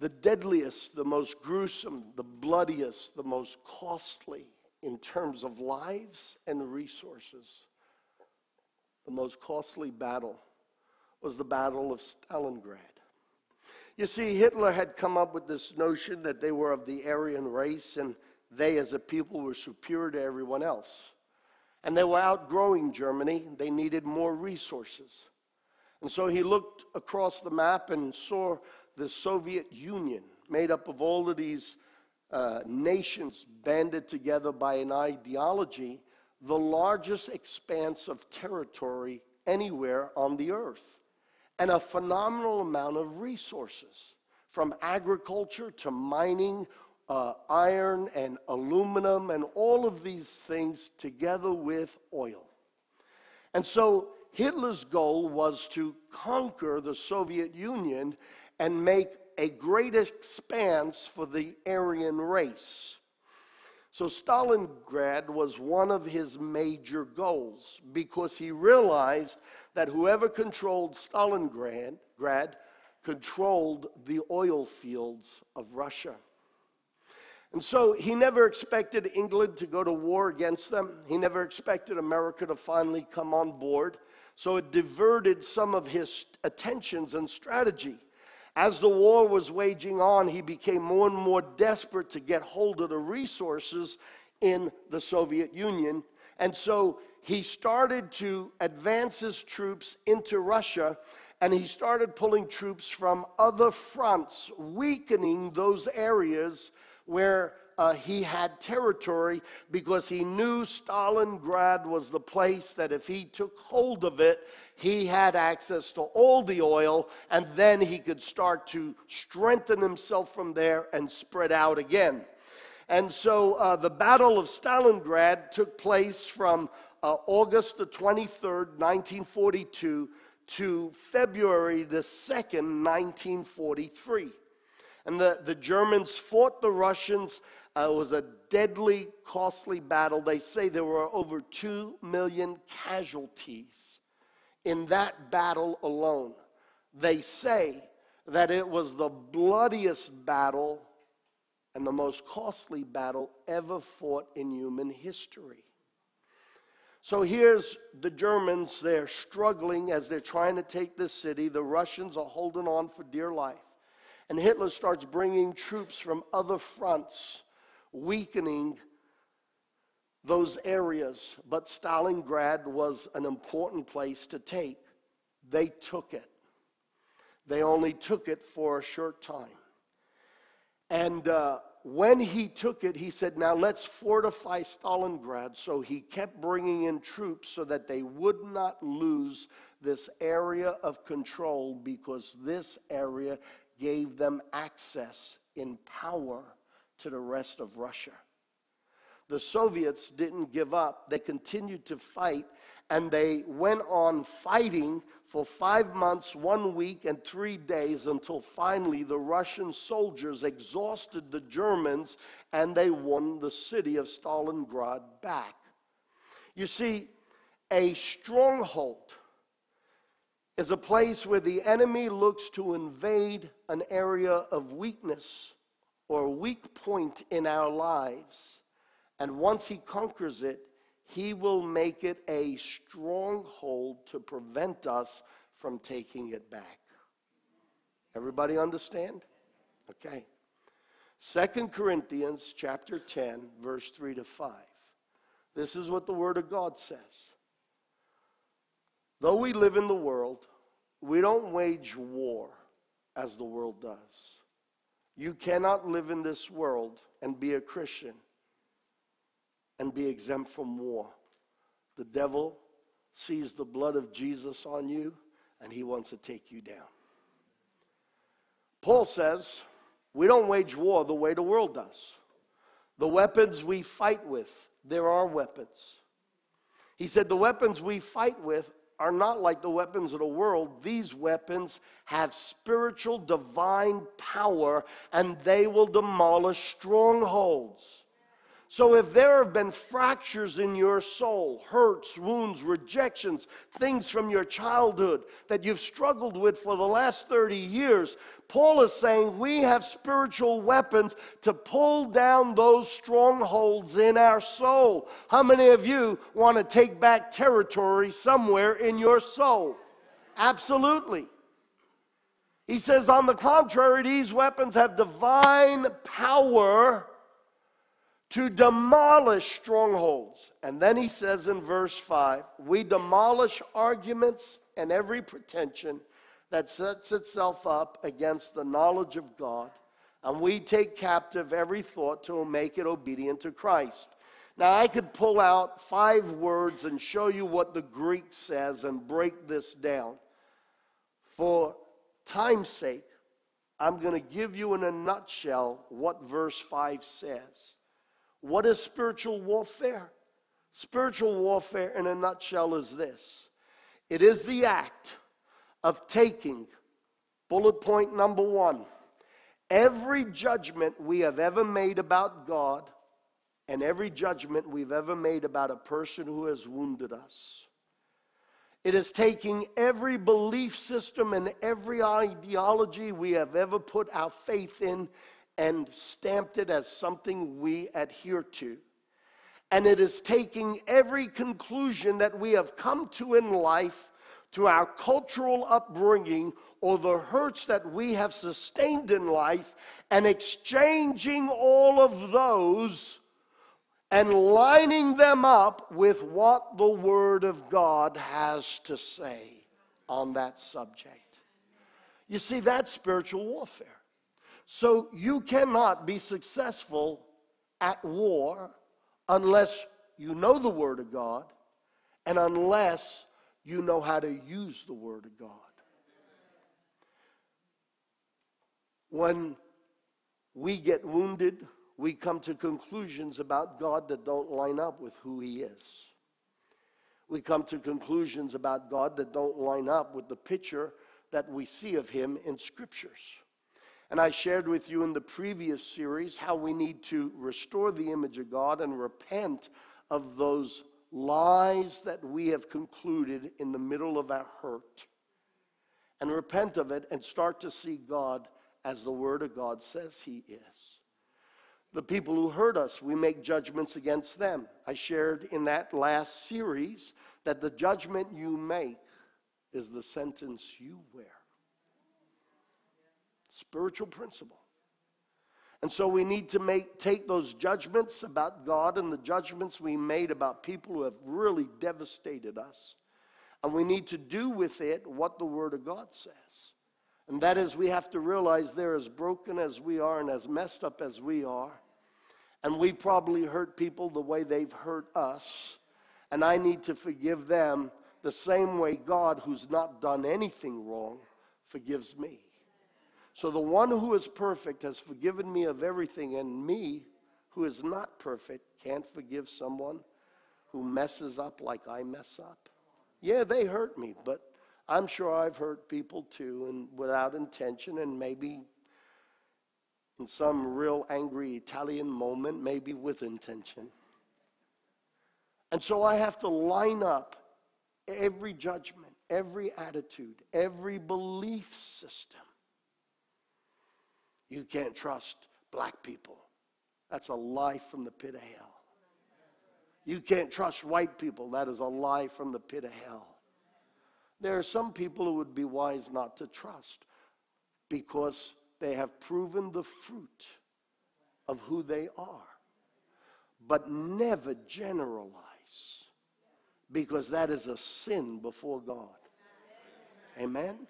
The deadliest, the most gruesome, the bloodiest, the most costly in terms of lives and resources, the most costly battle was the Battle of Stalingrad. You see, Hitler had come up with this notion that they were of the Aryan race and they, as a people, were superior to everyone else. And they were outgrowing Germany. They needed more resources. And so he looked across the map and saw the Soviet Union made up of all of these uh, nations banded together by an ideology, the largest expanse of territory anywhere on the earth, and a phenomenal amount of resources from agriculture to mining uh, iron and aluminum and all of these things together with oil. And so Hitler's goal was to conquer the Soviet Union and make a great expanse for the Aryan race. So Stalingrad was one of his major goals because he realized that whoever controlled Stalingrad controlled the oil fields of Russia. And so he never expected England to go to war against them. He never expected America to finally come on board. So it diverted some of his attentions and strategy. As the war was waging on, he became more and more desperate to get hold of the resources in the Soviet Union. And so he started to advance his troops into Russia and he started pulling troops from other fronts, weakening those areas where uh, he had territory because he knew Stalingrad was the place that if he took hold of it, he had access to all the oil, and then he could start to strengthen himself from there and spread out again. And so uh, the Battle of Stalingrad took place from uh, August the 23rd, 1942, to February the 2nd, 1943. And the, the Germans fought the Russians. Uh, it was a deadly, costly battle. They say there were over 2 million casualties in that battle alone. They say that it was the bloodiest battle and the most costly battle ever fought in human history. So here's the Germans, they're struggling as they're trying to take this city. The Russians are holding on for dear life. And Hitler starts bringing troops from other fronts, weakening those areas. But Stalingrad was an important place to take. They took it. They only took it for a short time. And uh, when he took it, he said, Now let's fortify Stalingrad. So he kept bringing in troops so that they would not lose this area of control because this area gave them access in power to the rest of Russia. The Soviets didn't give up, they continued to fight, and they went on fighting for five months, one week, and three days until finally the Russian soldiers exhausted the Germans and they won the city of Stalingrad back. You see, a stronghold is a place where the enemy looks to invade an area of weakness or weak point in our lives. And once he conquers it, he will make it a stronghold to prevent us from taking it back. Everybody understand? Okay. Second Corinthians chapter 10 verse 3 to 5. This is what the word of God says. Though we live in the world, we don't wage war as the world does. You cannot live in this world and be a Christian and be exempt from war. The devil sees the blood of Jesus on you and he wants to take you down. Paul says, we don't wage war the way the world does. The weapons we fight with, there are weapons. He said, the weapons we fight with are not like the weapons of the world. These weapons have spiritual, divine power, and they will demolish strongholds. So, if there have been fractures in your soul, hurts, wounds, rejections, things from your childhood that you've struggled with for the last 30 years, Paul is saying we have spiritual weapons to pull down those strongholds in our soul. How many of you want to take back territory somewhere in your soul? Absolutely. He says, on the contrary, these weapons have divine power to demolish strongholds. And then he says in verse 5 we demolish arguments and every pretension that sets itself up against the knowledge of God, and we take captive every thought to make it obedient to Christ. Now, I could pull out five words and show you what the Greek says and break this down. For time's sake, I'm going to give you in a nutshell what verse 5 says. What is spiritual warfare? Spiritual warfare, in a nutshell, is this it is the act of taking, bullet point number one, every judgment we have ever made about God and every judgment we've ever made about a person who has wounded us. It is taking every belief system and every ideology we have ever put our faith in and stamped it as something we adhere to. And it is taking every conclusion that we have come to in life to our cultural upbringing or the hurts that we have sustained in life and exchanging all of those and lining them up with what the Word of God has to say on that subject. You see, that's spiritual warfare. So you cannot be successful at war unless you know the Word of God and unless you know how to use the Word of God. When we get wounded, we come to conclusions about God that don't line up with who He is. We come to conclusions about God that don't line up with the picture that we see of Him in Scriptures. And I shared with you in the previous series how we need to restore the image of God and repent of those lies that we have concluded in the middle of our hurt. And repent of it and start to see God as the Word of God says He is. The people who hurt us, we make judgments against them. I shared in that last series that the judgment you make is the sentence you wear. Spiritual principle. And so we need to make, take those judgments about God and the judgments we made about people who have really devastated us. And we need to do with it what the Word of God says. And that is, we have to realize they're as broken as we are and as messed up as we are. And we probably hurt people the way they've hurt us. And I need to forgive them the same way God, who's not done anything wrong, forgives me. So the one who is perfect has forgiven me of everything, and me, who is not perfect, can't forgive someone who messes up like I mess up. Yeah, they hurt me, but I'm sure I've hurt people too, and without intention, and maybe in some real angry Italian moment, maybe with intention. And so I have to line up every judgment, every attitude, every belief system. You can't trust black people. That's a lie from the pit of hell. You can't trust white people. That is a lie from the pit of hell. There are some people who would be wise not to trust because they have proven the fruit of who they are. But never generalize because that is a sin before God. Amen?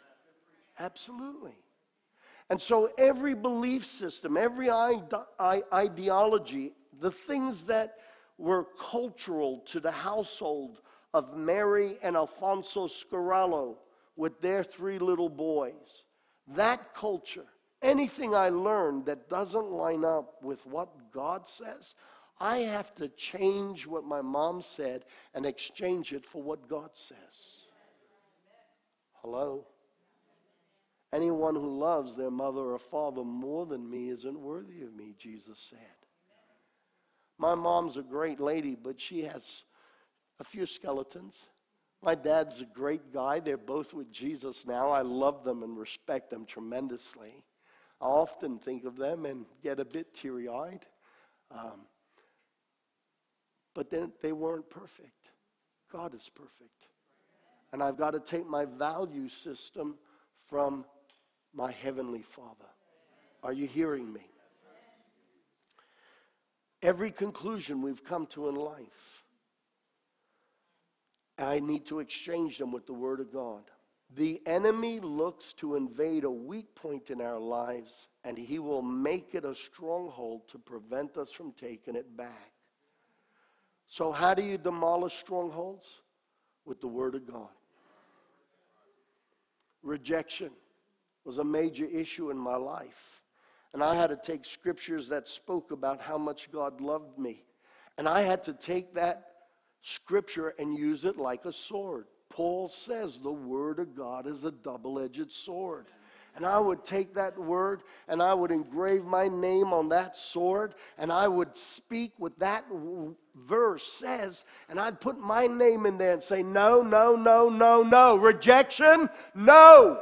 Absolutely. And so every belief system, every ideology, the things that were cultural to the household of Mary and Alfonso Scarallo with their three little boys. That culture, anything I learned that doesn't line up with what God says, I have to change what my mom said and exchange it for what God says. Hello? Anyone who loves their mother or father more than me isn't worthy of me, Jesus said. My mom's a great lady, but she has a few skeletons. My dad's a great guy. They're both with Jesus now. I love them and respect them tremendously. I often think of them and get a bit teary eyed. Um, but then they weren't perfect. God is perfect. And I've got to take my value system from my Heavenly Father. Are you hearing me? Every conclusion we've come to in life I need to exchange them with the Word of God. The enemy looks to invade a weak point in our lives, and he will make it a stronghold to prevent us from taking it back. So, how do you demolish strongholds? With the Word of God. Rejection was a major issue in my life. And I had to take scriptures that spoke about how much God loved me. And I had to take that scripture and use it like a sword. Paul says the word of God is a double edged sword. And I would take that word and I would engrave my name on that sword and I would speak what that verse says and I'd put my name in there and say, No, no, no, no, no. Rejection? No.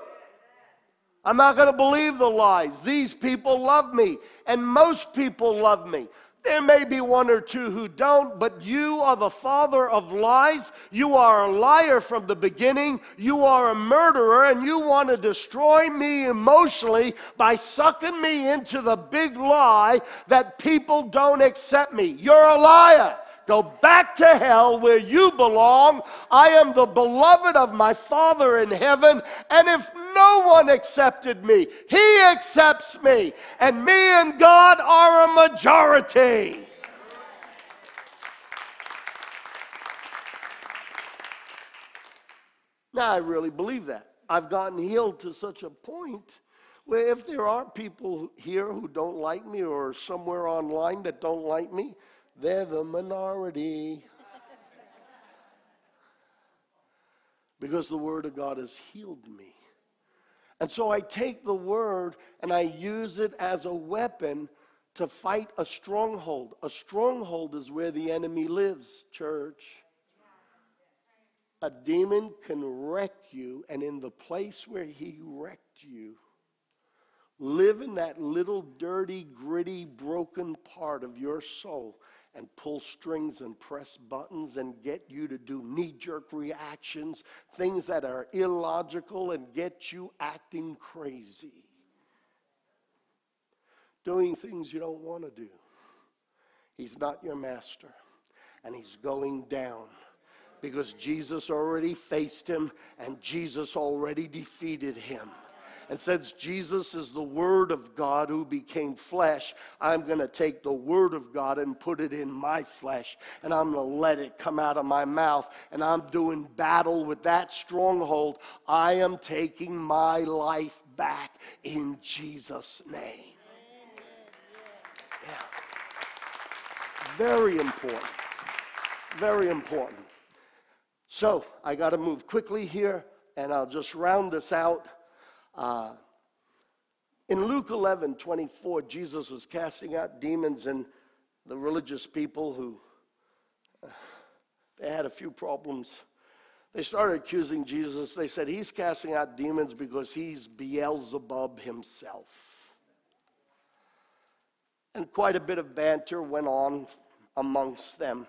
I'm not going to believe the lies. These people love me, and most people love me. There may be one or two who don't, but you are the father of lies. You are a liar from the beginning. You are a murderer, and you want to destroy me emotionally by sucking me into the big lie that people don't accept me. You're a liar. Go back to hell where you belong. I am the beloved of my Father in heaven. And if no one accepted me, He accepts me. And me and God are a majority. Now, I really believe that. I've gotten healed to such a point where if there are people here who don't like me or somewhere online that don't like me, they're the minority. because the Word of God has healed me. And so I take the Word and I use it as a weapon to fight a stronghold. A stronghold is where the enemy lives, church. A demon can wreck you, and in the place where he wrecked you, live in that little dirty, gritty, broken part of your soul and pull strings and press buttons and get you to do knee jerk reactions, things that are illogical and get you acting crazy. Doing things you don't want to do. He's not your master, and he's going down because Jesus already faced him and Jesus already defeated him. And since Jesus is the Word of God who became flesh, I'm going to take the Word of God and put it in my flesh. And I'm going to let it come out of my mouth. And I'm doing battle with that stronghold. I am taking my life back in Jesus' name. Yeah. Very important. Very important. So I got to move quickly here, and I'll just round this out. Uh, in Luke 11 24, Jesus was casting out demons, and the religious people who uh, they had a few problems. They started accusing Jesus. They said he's casting out demons because he's Beelzebub himself. And quite a bit of banter went on amongst them.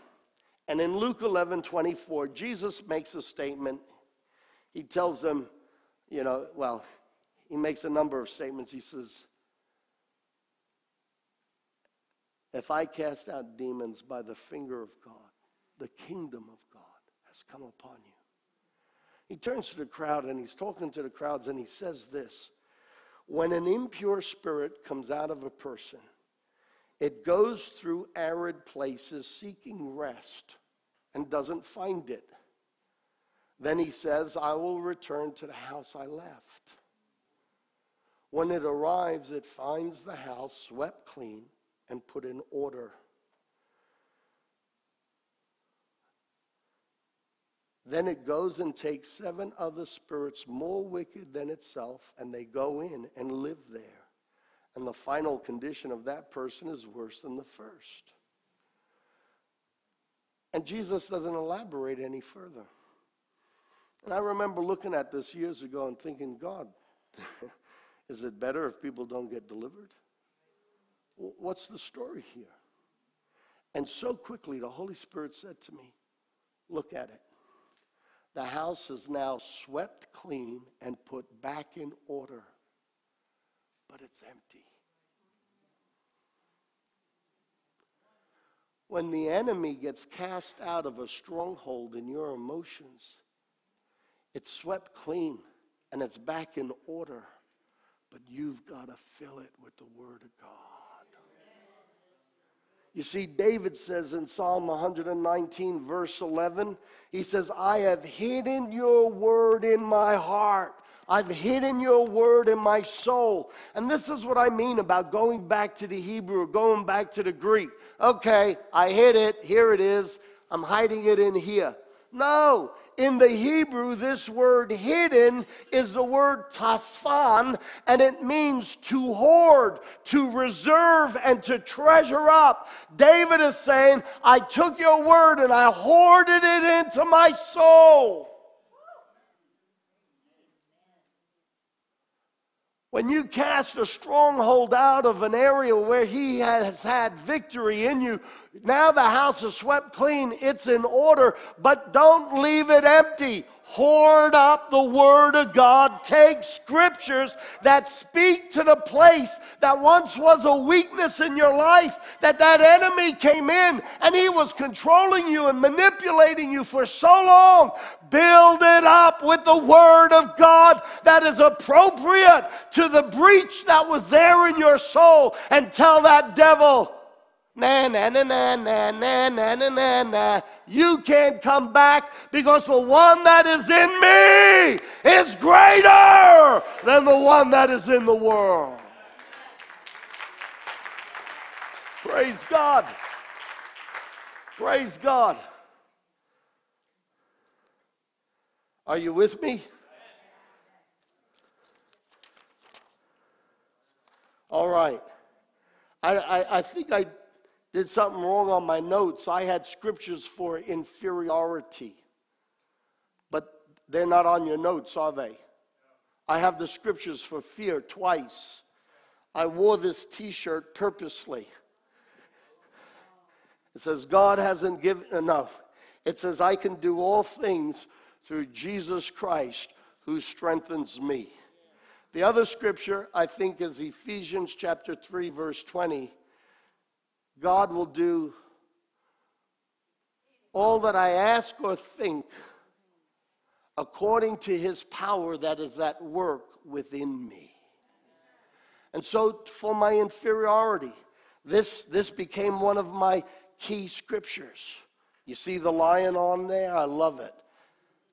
And in Luke 11 24, Jesus makes a statement. He tells them, you know, well, he makes a number of statements. He says, If I cast out demons by the finger of God, the kingdom of God has come upon you. He turns to the crowd and he's talking to the crowds and he says this When an impure spirit comes out of a person, it goes through arid places seeking rest and doesn't find it. Then he says, I will return to the house I left. When it arrives, it finds the house swept clean and put in order. Then it goes and takes seven other spirits more wicked than itself, and they go in and live there. And the final condition of that person is worse than the first. And Jesus doesn't elaborate any further. And I remember looking at this years ago and thinking, God, Is it better if people don't get delivered? What's the story here? And so quickly, the Holy Spirit said to me, Look at it. The house is now swept clean and put back in order, but it's empty. When the enemy gets cast out of a stronghold in your emotions, it's swept clean and it's back in order but you've got to fill it with the Word of God. You see, David says in Psalm 119, verse 11, he says, I have hidden your word in my heart. I've hidden your word in my soul. And this is what I mean about going back to the Hebrew going back to the Greek. Okay, I hid it. Here it is. I'm hiding it in here. No, in the Hebrew, this word hidden is the word tsaphan, and it means to hoard, to reserve, and to treasure up. David is saying, I took your word and I hoarded it into my soul. When you cast a stronghold out of an area where he has had victory in you, now the house is swept clean, it's in order, but don't leave it empty. Hoard up the Word of God. Take scriptures that speak to the place that once was a weakness in your life, that that enemy came in and he was controlling you and manipulating you for so long. Build it up with the Word of God that is appropriate to the breach that was there in your soul and tell that devil, Nah, nah, nah, nah, nah, nah, nah, nah, nah, nah. You can't come back because the one that is in me is greater than the one that is in the world. Praise God. Praise God. Are you with me? All right. I, I, I think I did something wrong on my notes. I had scriptures for inferiority, but they're not on your notes, are they? I have the scriptures for fear twice. I wore this t shirt purposely. It says, God hasn't given uh, enough. It says, I can do all things through Jesus Christ who strengthens me. The other scripture, I think, is Ephesians chapter 3, verse 20. God will do all that I ask or think according to his power that is at work within me. And so, for my inferiority, this, this became one of my key scriptures. You see the lion on there? I love it.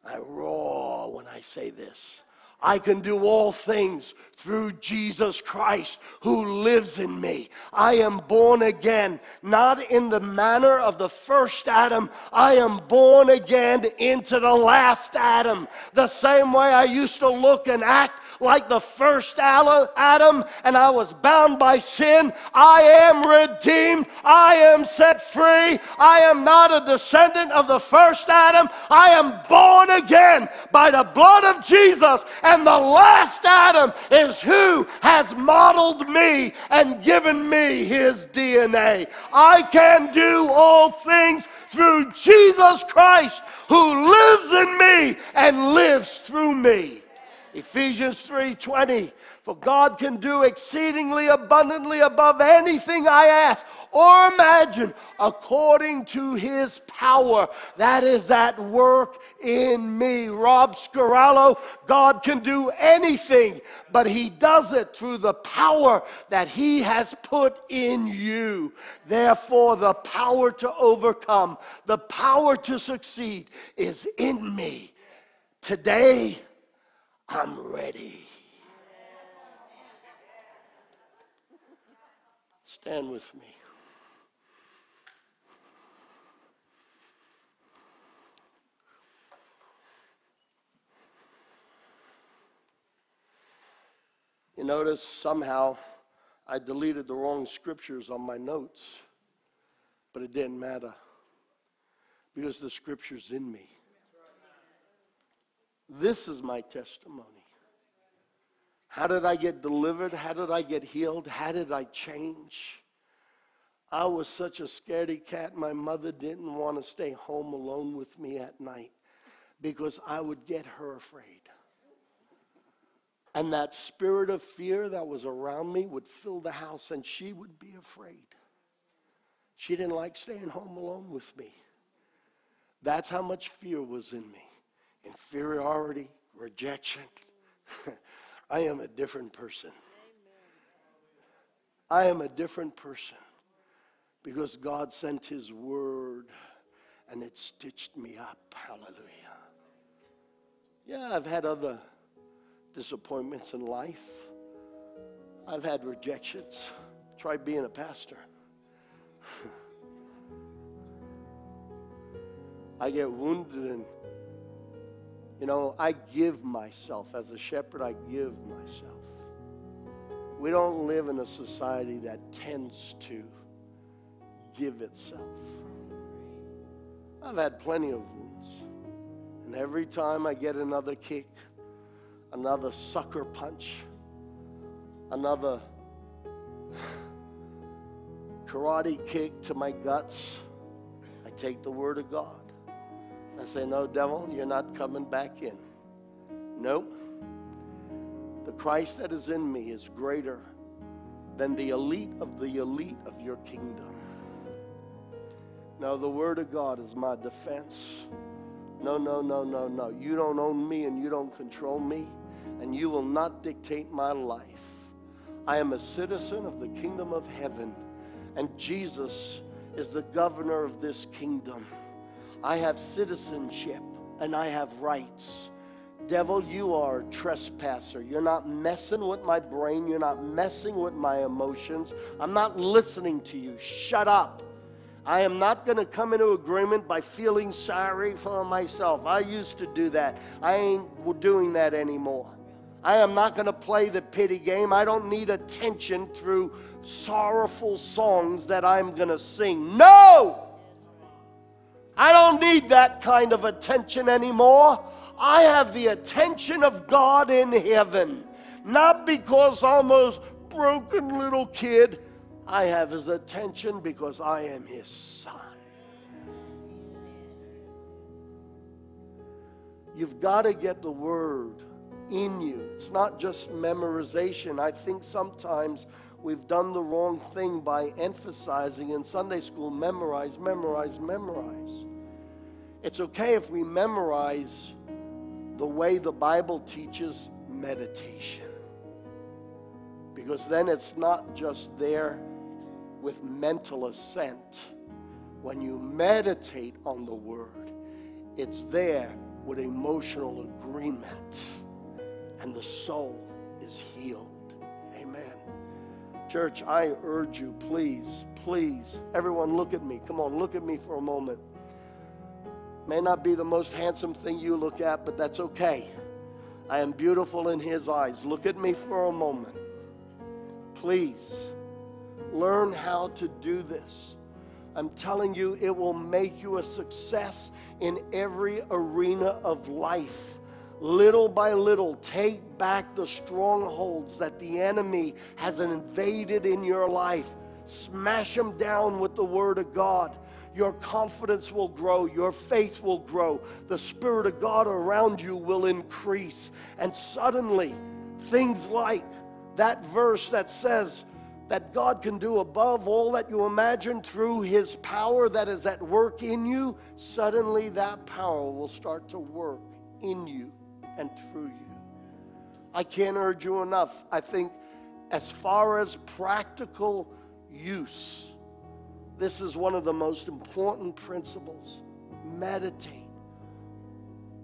I roar when I say this. I can do all things through Jesus Christ who lives in me. I am born again, not in the manner of the first Adam. I am born again into the last Adam. The same way I used to look and act like the first Adam and I was bound by sin. I am redeemed. I am set free. I am not a descendant of the first Adam. I am born again by the blood of Jesus. And the last Adam is who has modeled me and given me his DNA. I can do all things through Jesus Christ who lives in me and lives through me. Ephesians 3:20 For God can do exceedingly abundantly above anything I ask or imagine according to his power that is at work in me. Rob Scarallo, God can do anything, but he does it through the power that he has put in you. Therefore, the power to overcome, the power to succeed is in me. Today, I'm ready. Stand with me. You notice somehow I deleted the wrong scriptures on my notes, but it didn't matter because the scripture's in me. This is my testimony. How did I get delivered? How did I get healed? How did I change? I was such a scaredy cat. My mother didn't want to stay home alone with me at night because I would get her afraid. And that spirit of fear that was around me would fill the house, and she would be afraid. She didn't like staying home alone with me. That's how much fear was in me inferiority, rejection. I am a different person. I am a different person because God sent His word and it stitched me up. Hallelujah. Yeah, I've had other disappointments in life, I've had rejections. Try being a pastor. I get wounded and you know, I give myself. As a shepherd, I give myself. We don't live in a society that tends to give itself. I've had plenty of wounds. And every time I get another kick, another sucker punch, another karate kick to my guts, I take the Word of God. I say, No, devil, you're not coming back in. Nope. The Christ that is in me is greater than the elite of the elite of your kingdom. No, the Word of God is my defense. No, no, no, no, no. You don't own me and you don't control me, and you will not dictate my life. I am a citizen of the kingdom of heaven, and Jesus is the governor of this kingdom. I have citizenship and I have rights. Devil, you are a trespasser. You're not messing with my brain. You're not messing with my emotions. I'm not listening to you. Shut up. I am not going to come into agreement by feeling sorry for myself. I used to do that. I ain't doing that anymore. I am not going to play the pity game. I don't need attention through sorrowful songs that I'm going to sing. No! I don't need that kind of attention anymore. I have the attention of God in heaven. Not because I'm a broken little kid. I have his attention because I am his son. You've got to get the word in you. It's not just memorization. I think sometimes we've done the wrong thing by emphasizing in Sunday school memorize, memorize, memorize. It's okay if we memorize the way the Bible teaches meditation. Because then it's not just there with mental assent. When you meditate on the Word, it's there with emotional agreement, and the soul is healed. Amen. Church, I urge you, please, please, everyone look at me. Come on, look at me for a moment. May not be the most handsome thing you look at, but that's okay. I am beautiful in His eyes. Look at me for a moment. Please learn how to do this. I'm telling you, it will make you a success in every arena of life. Little by little, take back the strongholds that the enemy has invaded in your life. Smash them down with the Word of God your confidence will grow, your faith will grow, the Spirit of God around you will increase. And suddenly, things like that verse that says that God can do above all that you imagine through His power that is at work in you, suddenly that power will start to work in you and through you. I can't urge you enough. I think, as far as practical use, this is one of the most important principles. Meditate.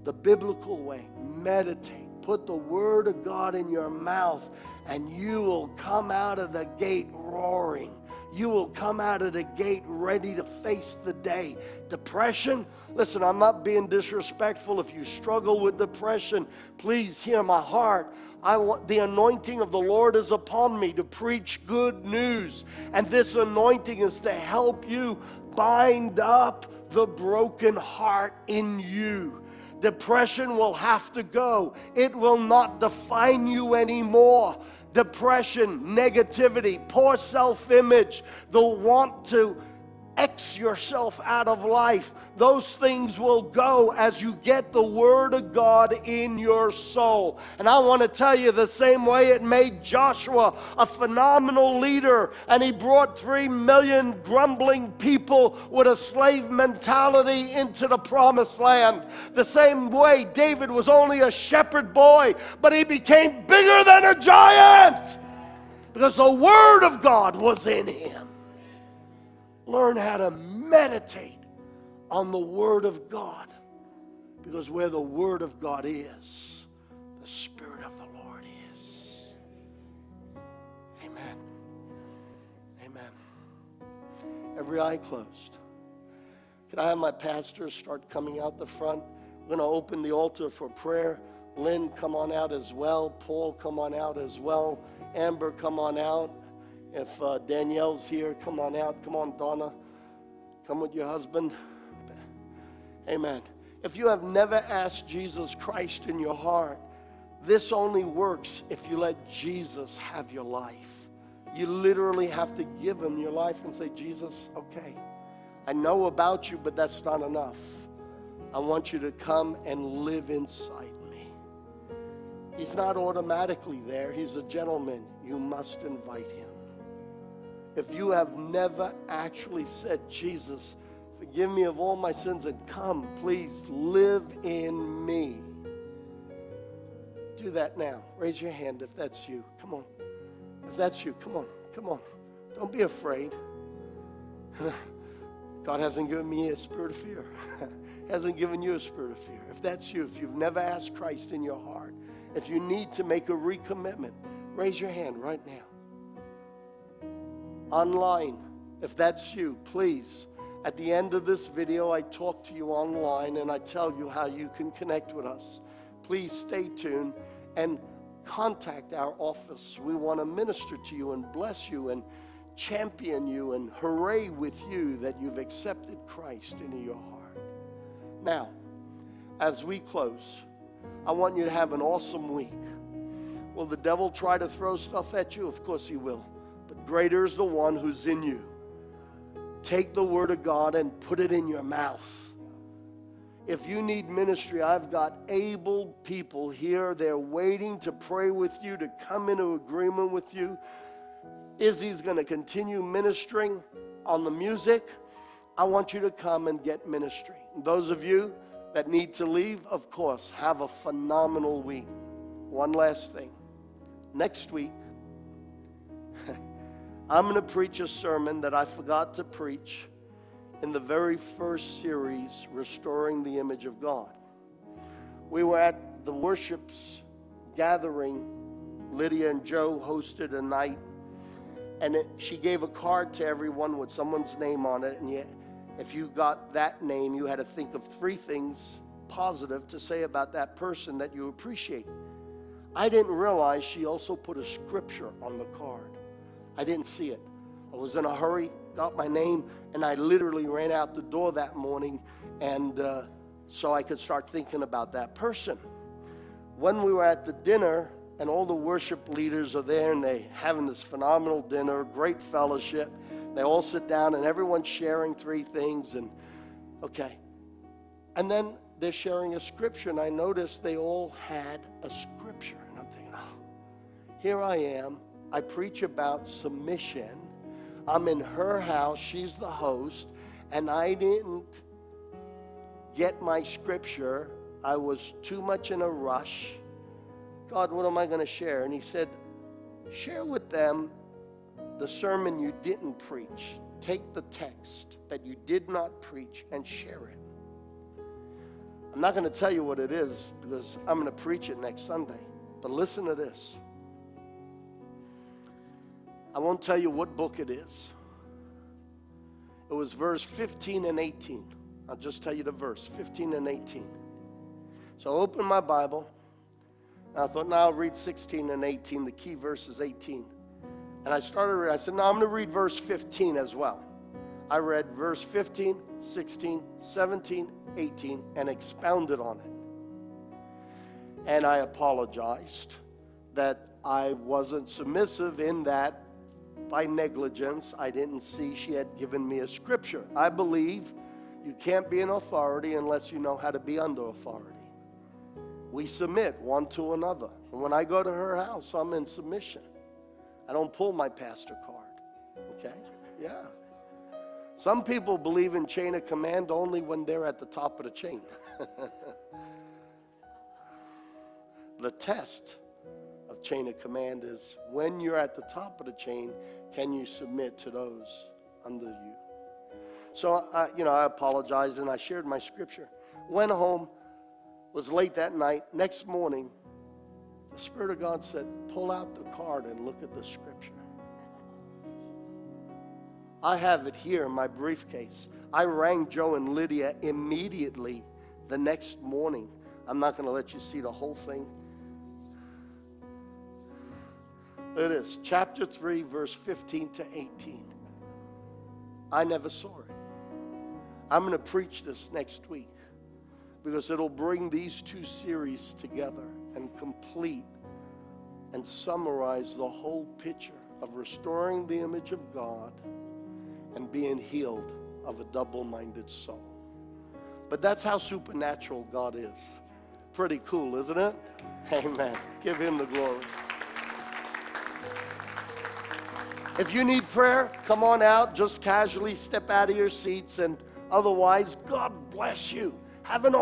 The biblical way. Meditate. Put the word of God in your mouth, and you will come out of the gate roaring. You will come out of the gate ready to face the day. Depression, listen, I'm not being disrespectful. If you struggle with depression, please hear my heart. I want the anointing of the Lord is upon me to preach good news. And this anointing is to help you bind up the broken heart in you. Depression will have to go. It will not define you anymore. Depression, negativity, poor self image, the want to X yourself out of life. Those things will go as you get the Word of God in your soul. And I want to tell you the same way it made Joshua a phenomenal leader, and he brought three million grumbling people with a slave mentality into the promised land. The same way David was only a shepherd boy, but he became bigger than a giant because the Word of God was in him learn how to meditate on the Word of God. Because where the Word of God is, the Spirit of the Lord is. Amen. Amen. Every eye closed. Can I have my pastors start coming out the front? We're going to open the altar for prayer. Lynn, come on out as well. Paul, come on out as well. Amber, come on out. If uh, Danielle's here, come on out. Come on, Donna. Come with your husband. Amen. If you have never asked Jesus Christ in your heart, This only works if you let Jesus have your life. You literally have to give him your life and say, Jesus, okay, I know about you, but that's not enough. I want you to come and live inside me. He's not automatically there, he's a gentleman. You must invite him. If you have never actually said, Jesus, forgive me of all my sins and come, please live in me do that now. Raise your hand if that's you. Come on. If that's you, come on. Come on. Don't be afraid. God hasn't given me a spirit of fear. hasn't given you a spirit of fear. If that's you, if you've never asked Christ in your heart, if you need to make a recommitment, raise your hand right now. Online, if that's you, please. At the end of this video, I talk to you online and I tell you how you can connect with us. Please stay tuned and contact our office. We want to minister to you and bless you and champion you and hooray with you that you've accepted Christ into your heart. Now, as we close, I want you to have an awesome week. Will the devil try to throw stuff at you? Of course he will. Greater is the one who's in you. Take the word of God and put it in your mouth. If you need ministry, I've got able people here. They're waiting to pray with you, to come into agreement with you. Izzy's going to continue ministering on the music. I want you to come and get ministry. Those of you that need to leave, of course, have a phenomenal week. One last thing. Next week, I'm going to preach a sermon that I forgot to preach in the very first series, Restoring the Image of God. We were at the worships gathering. Lydia and Joe hosted a night, and it, she gave a card to everyone with someone's name on it. And if you got that name, you had to think of three things positive to say about that person that you appreciate. I didn't realize she also put a scripture on the card. I didn't see it. I was in a hurry, got my name, and I literally ran out the door that morning, and uh, so I could start thinking about that person. When we were at the dinner, and all the worship leaders are there, and they having this phenomenal dinner, great fellowship. They all sit down, and everyone's sharing three things, and okay, and then they're sharing a scripture, and I noticed they all had a scripture, and I'm thinking, oh, here I am. I preach about submission I'm in her house, she's the host, and I didn't get my scripture. I was too much in a rush. God, what am I going to share? And He said, Share with them the sermon you didn't preach. Take the text that you did not preach and share it. I'm not going to tell you what it is because I'm going to preach it next Sunday. But listen to this. I won't tell you what book it is. It was verse 15 and 18. I'll just tell you the verse 15 and 18. So I opened my Bible. And I thought, now I'll read 16 and 18. The key verse is 18. And I started reading. I said, no, I'm going to read verse 15 as well. I read verse 15, 16, 17, 18, and expounded on it. And I apologized that I wasn't submissive in that by negligence, I didn't see she had given me a scripture. I believe you can't be an authority unless you know how to be under authority. We submit one to another. And when I go to her house, I'm in submission. I don't pull my pastor card. Okay? Yeah. Some people believe in chain of command only when they're at the top of the chain. the test chain of command is when you're at the top of the chain, can you submit to those under you? So, I, you know, I apologized and I shared my scripture. Went home, was late that night. Next morning, the Spirit of God said, Pull out the card and look at the scripture. I have it here in my briefcase. I rang Joe and Lydia immediately the next morning. I'm not going to let you see the whole thing. It is chapter 3, verse 15 to 18. I never saw it. I'm going to preach this next week. because it'll bring these two series together and complete and summarize the whole picture of restoring the image of God and being healed of a double minded soul. But that's how supernatural God is. Pretty cool, isn't it? Amen. Give him the glory. If you need prayer, come on out. Just casually step out of your seats. And otherwise, God bless you. Have an